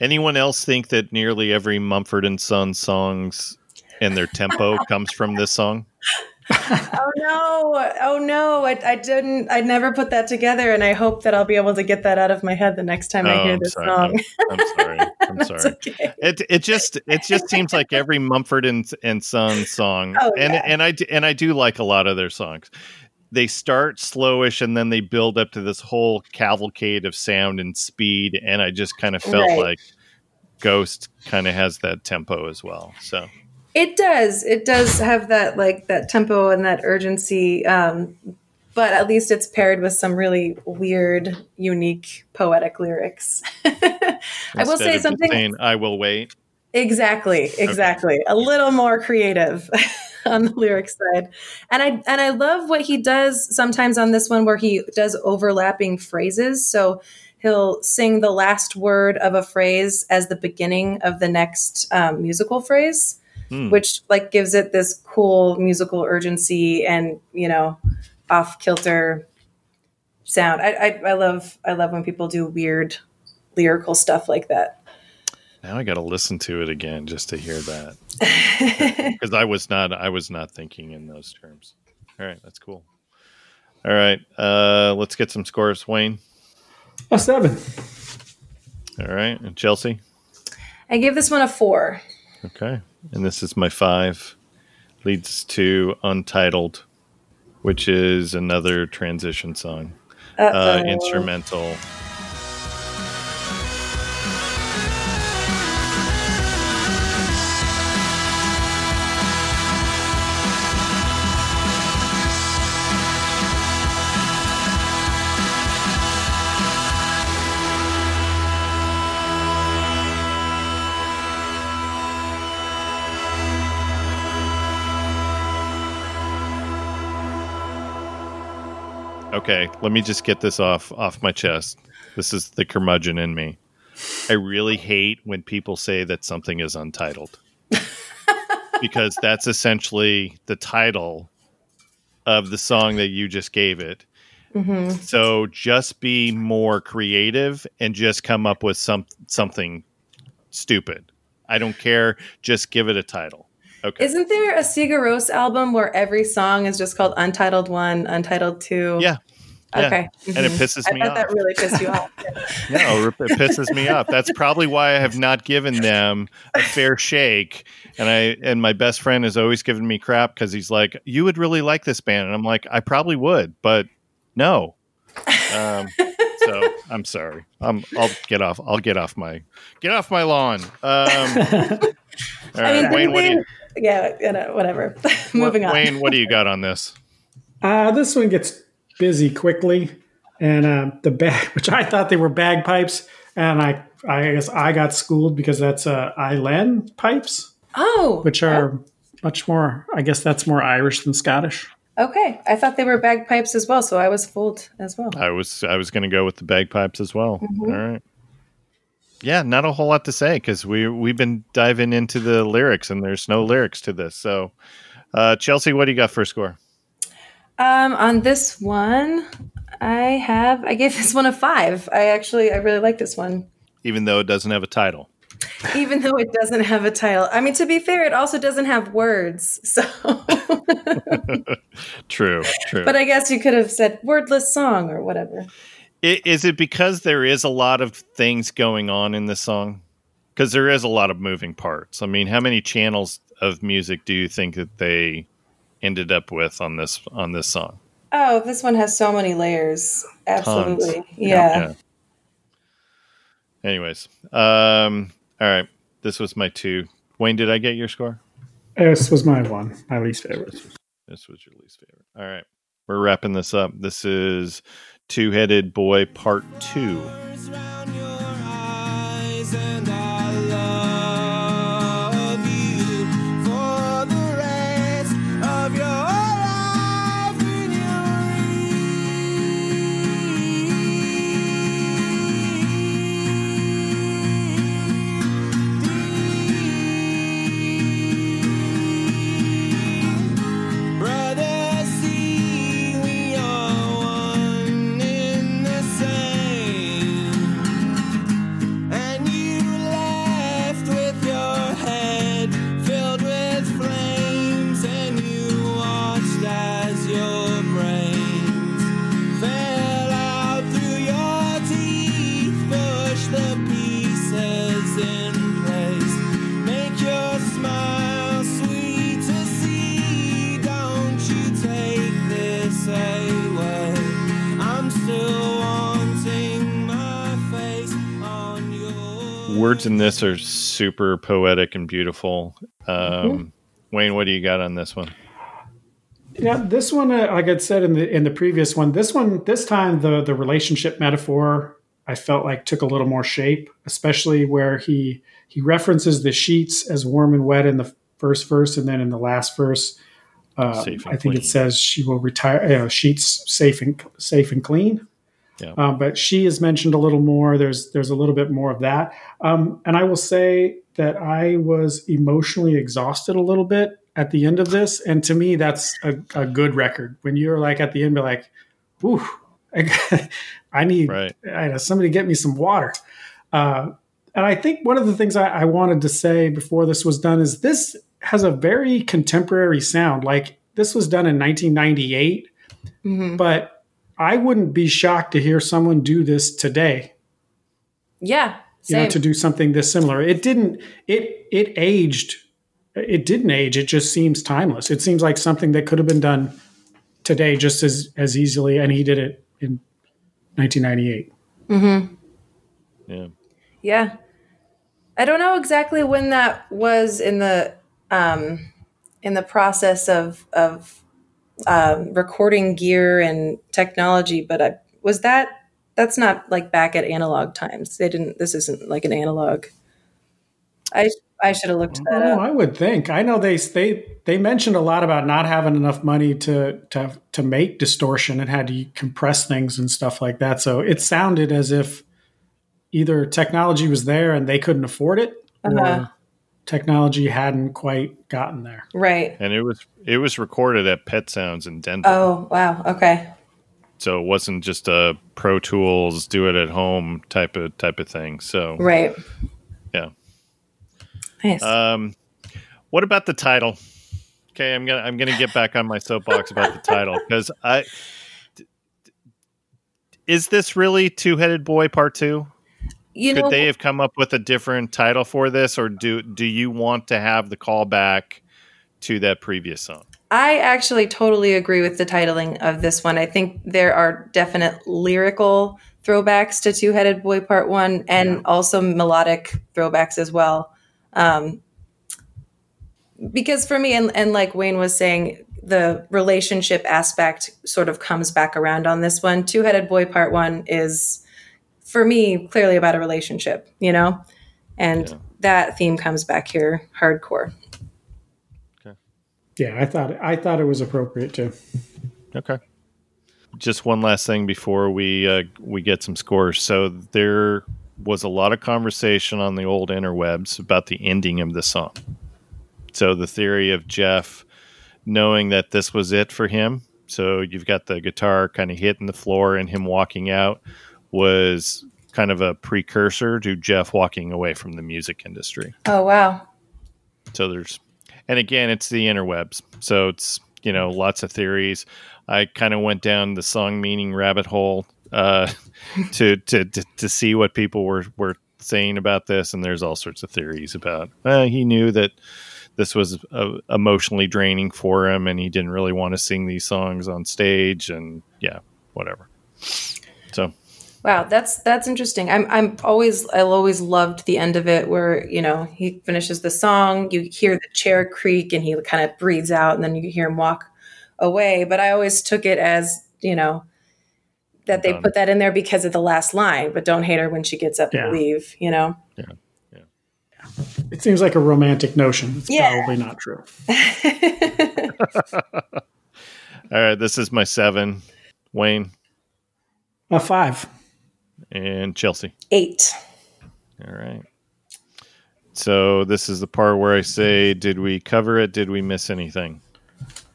Anyone else think that nearly every Mumford and Sons songs and their tempo comes from this song? Oh no! Oh no! I, I didn't. I never put that together, and I hope that I'll be able to get that out of my head the next time I Oh, hear I'm this sorry. song. I'm, sorry. [LAUGHS] I'm sorry. okay. It it just it just seems like every Mumford and and Son song, Oh, and yeah. and I do- and I do like a lot of their songs. They start slowish and then they build up to this whole cavalcade of sound and speed, and I just kind of felt Right. like Ghost kind of has that tempo as well. So It does. It does have that like that tempo and that urgency. Um, but at least it's paired with some really weird, unique poetic lyrics. [LAUGHS] I will say something saying, "I will wait." Exactly, exactly. A little more creative [LAUGHS] on the lyric side. And I and I love what he does sometimes on this one where he does overlapping phrases. So he'll sing the last word of a phrase as the beginning of the next um, musical phrase, Hmm. which like gives it this cool musical urgency and you know off kilter sound. I, I I love I love when people do weird lyrical stuff like that. Now I got to listen to it again just to hear that [LAUGHS] because I was not I was not thinking in those terms. All right, that's cool. All right, uh, let's get some scores, Wayne. A seven. All right, and Chelsea. I gave this one a four. Okay, and this is my five. Leads to Untitled, which is another transition song, uh, instrumental. Okay, let me just get this off off my chest. This is the curmudgeon in me. I really hate when people say that something is untitled. [LAUGHS] because that's essentially the title of the song that you just gave it. Mhm. So just be more creative and just come up with some something stupid. I don't care, just give it a title. Okay. Isn't there a Sigur Rós album where every song is just called Untitled One, Untitled Two? Yeah. Yeah. Okay. and it Mhm. pisses I me bet off. that really pissed you off. [LAUGHS] No, [LAUGHS] it pisses me off. That's probably why I have not given them a fair shake. And I and my best friend has always given me crap because he's like, "You would really like this band," and I'm like, "I probably would, but no." Um, so I'm sorry. I'm, I'll get off. I'll get off my get off my lawn. Um, [LAUGHS] all right, I mean, Wayne, what do you, yeah, you know, whatever. [LAUGHS] Moving on. Wayne, what do you got on this? Uh, this one gets busy quickly, and uh, the bag, [LAUGHS] which I thought they were bagpipes, and I, I guess I got schooled because that's uh, Uilleann pipes, Oh, which are much more. I guess that's more Irish than Scottish. okay. I thought they were bagpipes as well, so I was fooled as well. I was I was going to go with the bagpipes as well. All right. Yeah, not a whole lot to say because we we've been diving into the lyrics and there's no lyrics to this. So, uh, Chelsea, what do you got for a score? Um, on this one, I have I gave [LAUGHS] this one a five. I actually I really like this one. Even though it doesn't have a title. [LAUGHS] Even though it doesn't have a title. I mean, to be fair, it also doesn't have words. [LAUGHS] So True, true. But I guess you could have said wordless song or whatever. I- is it because there is a lot of things going on in this song? Because there is a lot of moving parts. I mean, how many channels of music do you think that they ended up with on this on this song? Oh, this one has so many layers. Absolutely. Yeah. Anyways, um, all right. This was my two. Wayne, did I get your score? This was my one, my least favorite. This was your least favorite. All right. We're wrapping this up. This is Two Headed Boy Part 2. Words in this are super poetic and beautiful. Um, Wayne, what do you got on this one? Yeah, this one, uh, like I said in the in the previous one, this one, this time the the relationship metaphor, I felt like took a little more shape, especially where he he references the sheets as warm and wet in the first verse, and then in the last verse, uh, I think clean. it says she will retire you know, sheets safe and safe and clean. Yeah. Um, but she is mentioned a little more. There's there's a little bit more of that, um, and I will say that I was emotionally exhausted a little bit at the end of this, and to me, that's a, a good record. When you're like at the end, be like, "Whew, I, [LAUGHS] I need Right. I know, somebody get me some water." Uh, and I think one of the things I, I wanted to say before this was done is this has a very contemporary sound. Like this was done in 1998, Mhm. but I wouldn't be shocked to hear someone do this today. Yeah. You know, to do something this similar. It didn't. It it aged. It didn't age. It just seems timeless. It seems like something that could have been done today just as as easily. And he did it in 1998. Yeah. Yeah. I don't know exactly when that was in the um in the process of of um, recording gear and technology, but I, was that that's not like back at analog times. They didn't. This isn't like an analog. I I should have looked that Oh, up. I would think. I know they they they mentioned a lot about not having enough money to to to make distortion and had to compress things and stuff like that. So it sounded as if either technology was there and they couldn't afford it, Uh-huh. or technology hadn't quite gotten there. Right. And it was it was recorded at Pet Sounds in Denver. Oh wow. Okay. so it wasn't just a Pro Tools do it at home type of type of thing. So Right. yeah. Nice. Um, what about the title? Okay, I'm gonna I'm gonna get back on my soapbox about the title because I d- d- is this really Two Headed Boy Part Two? You Could know, they have come up with a different title for this, or do do you want to have the callback to that previous song? I actually totally agree with the titling of this one. I think there are definite lyrical throwbacks to Two Headed Boy Part One and also melodic throwbacks as well. Um, because for me, and, and like Wayne was saying, the relationship aspect sort of comes back around on this one. Two Headed Boy Part One is, for me, clearly about a relationship, you know? And Yeah. that theme comes back here hardcore. okay Yeah, I thought I thought it was appropriate too. Okay. Just one last thing before we uh, we get some scores. So there was a lot of conversation on the old interwebs about the ending of the song. So the theory of Jeff knowing that this was it for him. So you've got the guitar kind of hitting the floor and him walking out was kind of a precursor to Jeff walking away from the music industry. Oh, wow. So there's, and again, it's the interwebs. So it's, you know, lots of theories. I kind of went down the song meaning rabbit hole uh, [LAUGHS] to, to, to, to see what people were, were saying about this. And there's all sorts of theories about, uh, he knew that this was uh, emotionally draining for him and he didn't really want to sing these songs on stage and yeah, whatever. So Wow, that's that's interesting. I'm I'm always I always loved the end of it where you know he finishes the song, you hear the chair creak, and he kind of breathes out, and then you hear him walk away. But I always took it as you know that they Done. put that in there because of the last line. But don't hate her when she gets up Yeah. to leave. You know. Yeah. It seems like a romantic notion. It's Yeah. probably not true. [LAUGHS] all right, this is my seven. Wayne A five. And Chelsea. Eight. All right. So this is the part where I say, did we cover it? Did we miss anything?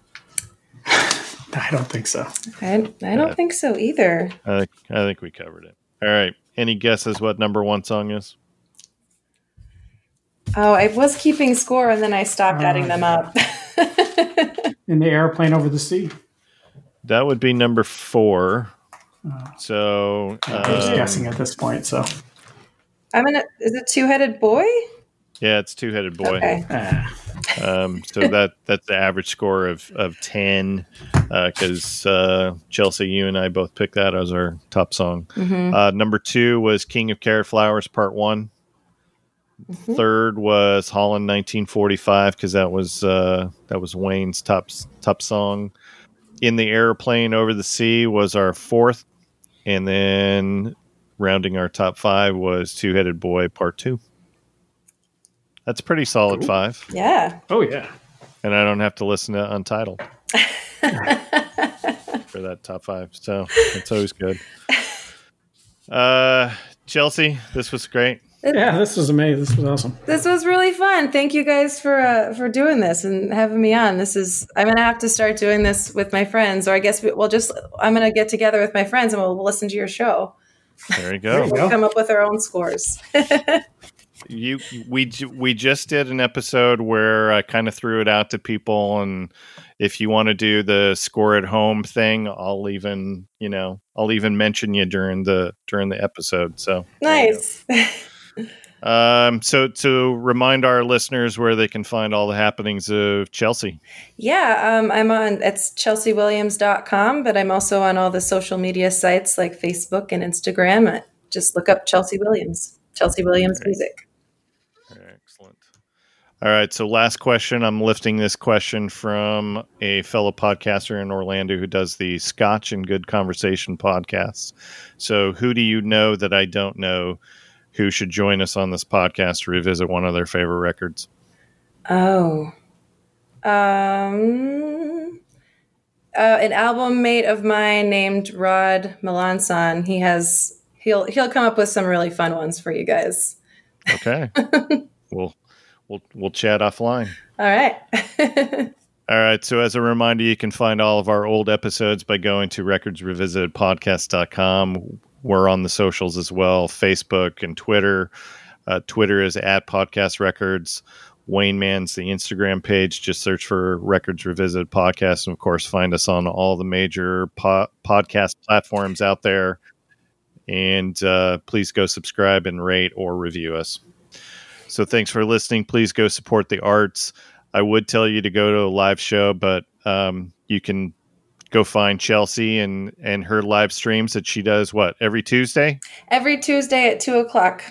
[SIGHS] I don't think so. I I don't uh, think so either. I think, I think we covered it. All right. Any guesses what number one song is? Oh, I was keeping score, and then I stopped Oh, adding them up. [LAUGHS] In the airplane over the sea. That would be number four. So I'm just um, guessing at this point. So I'm gonna. Is it two headed boy? yeah, it's two headed boy. Okay. ah, Um, so that that's the average score of of ten. Because uh, Chelsea, you and I both picked that as our top song. Mhm. Uh, number two was King of Carrot Flowers Part One. Mhm. Third was Holland 1945 because that was uh, that was Wayne's top top song. In the airplane over the sea was our fourth, and then rounding our top five was Two Headed Boy Part Two. That's a pretty solid Cool. five, Yeah. Oh yeah. and I don't have to listen to Untitled [LAUGHS] for that top five, so that's always good. Uh, Chelsea, this was great. Yeah, this was amazing. This was awesome. This was really fun. Thank you guys for uh, for doing this and having me on. This is I'm gonna have to start doing this with my friends, or I guess we, we'll just I'm gonna get together with my friends and we'll listen to your show. There you [LAUGHS] go. We'll come up with our own scores. [LAUGHS] you we we just did an episode where I kind of threw it out to people, and if you want to do the score at home thing, I'll even you know I'll even mention you during the during the episode. So nice. [LAUGHS] Um, so to remind our listeners where they can find all the happenings of Chelsea. yeah, um, I'm on it's chelseawilliams.com, but I'm also on all the social media sites like Facebook and Instagram. Just look up Chelsea Williams, Chelsea Williams Music. Excellent. All right. So, last question. I'm lifting this question from a fellow podcaster in Orlando who does the Scotch and Good Conversation podcast. So, who do you know that I don't know who should join us on this podcast to revisit one of their favorite records? Oh. Um uh, an album mate of mine named Rod Melanson. He has he'll he'll come up with some really fun ones for you guys. Okay. [LAUGHS] we'll, we'll, we'll chat offline. All right. [LAUGHS] All right. So, as a reminder, you can find all of our old episodes by going to recordsrevisitedpodcast.com. We're on the socials as well Facebook and Twitter. Uh, Twitter is at Podcast Records. Wayne Man's the Instagram page. Just search for Records Revisited Podcast. And of course, find us on all the major po- podcast platforms out there. And uh, please go subscribe and rate or review us. So, thanks for listening. Please go support the arts. I would tell you to go to a live show, but um, you can go find Chelsea and and her live streams that she does. What every Tuesday? Every Tuesday at two o'clock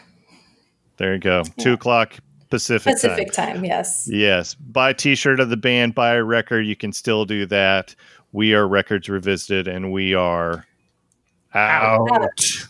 There you go. Two o'clock Pacific, Pacific time. time. Yes. Yes. Buy a T-shirt of the band. Buy a record. You can still do that. We are Records Revisited, and we are out. Out.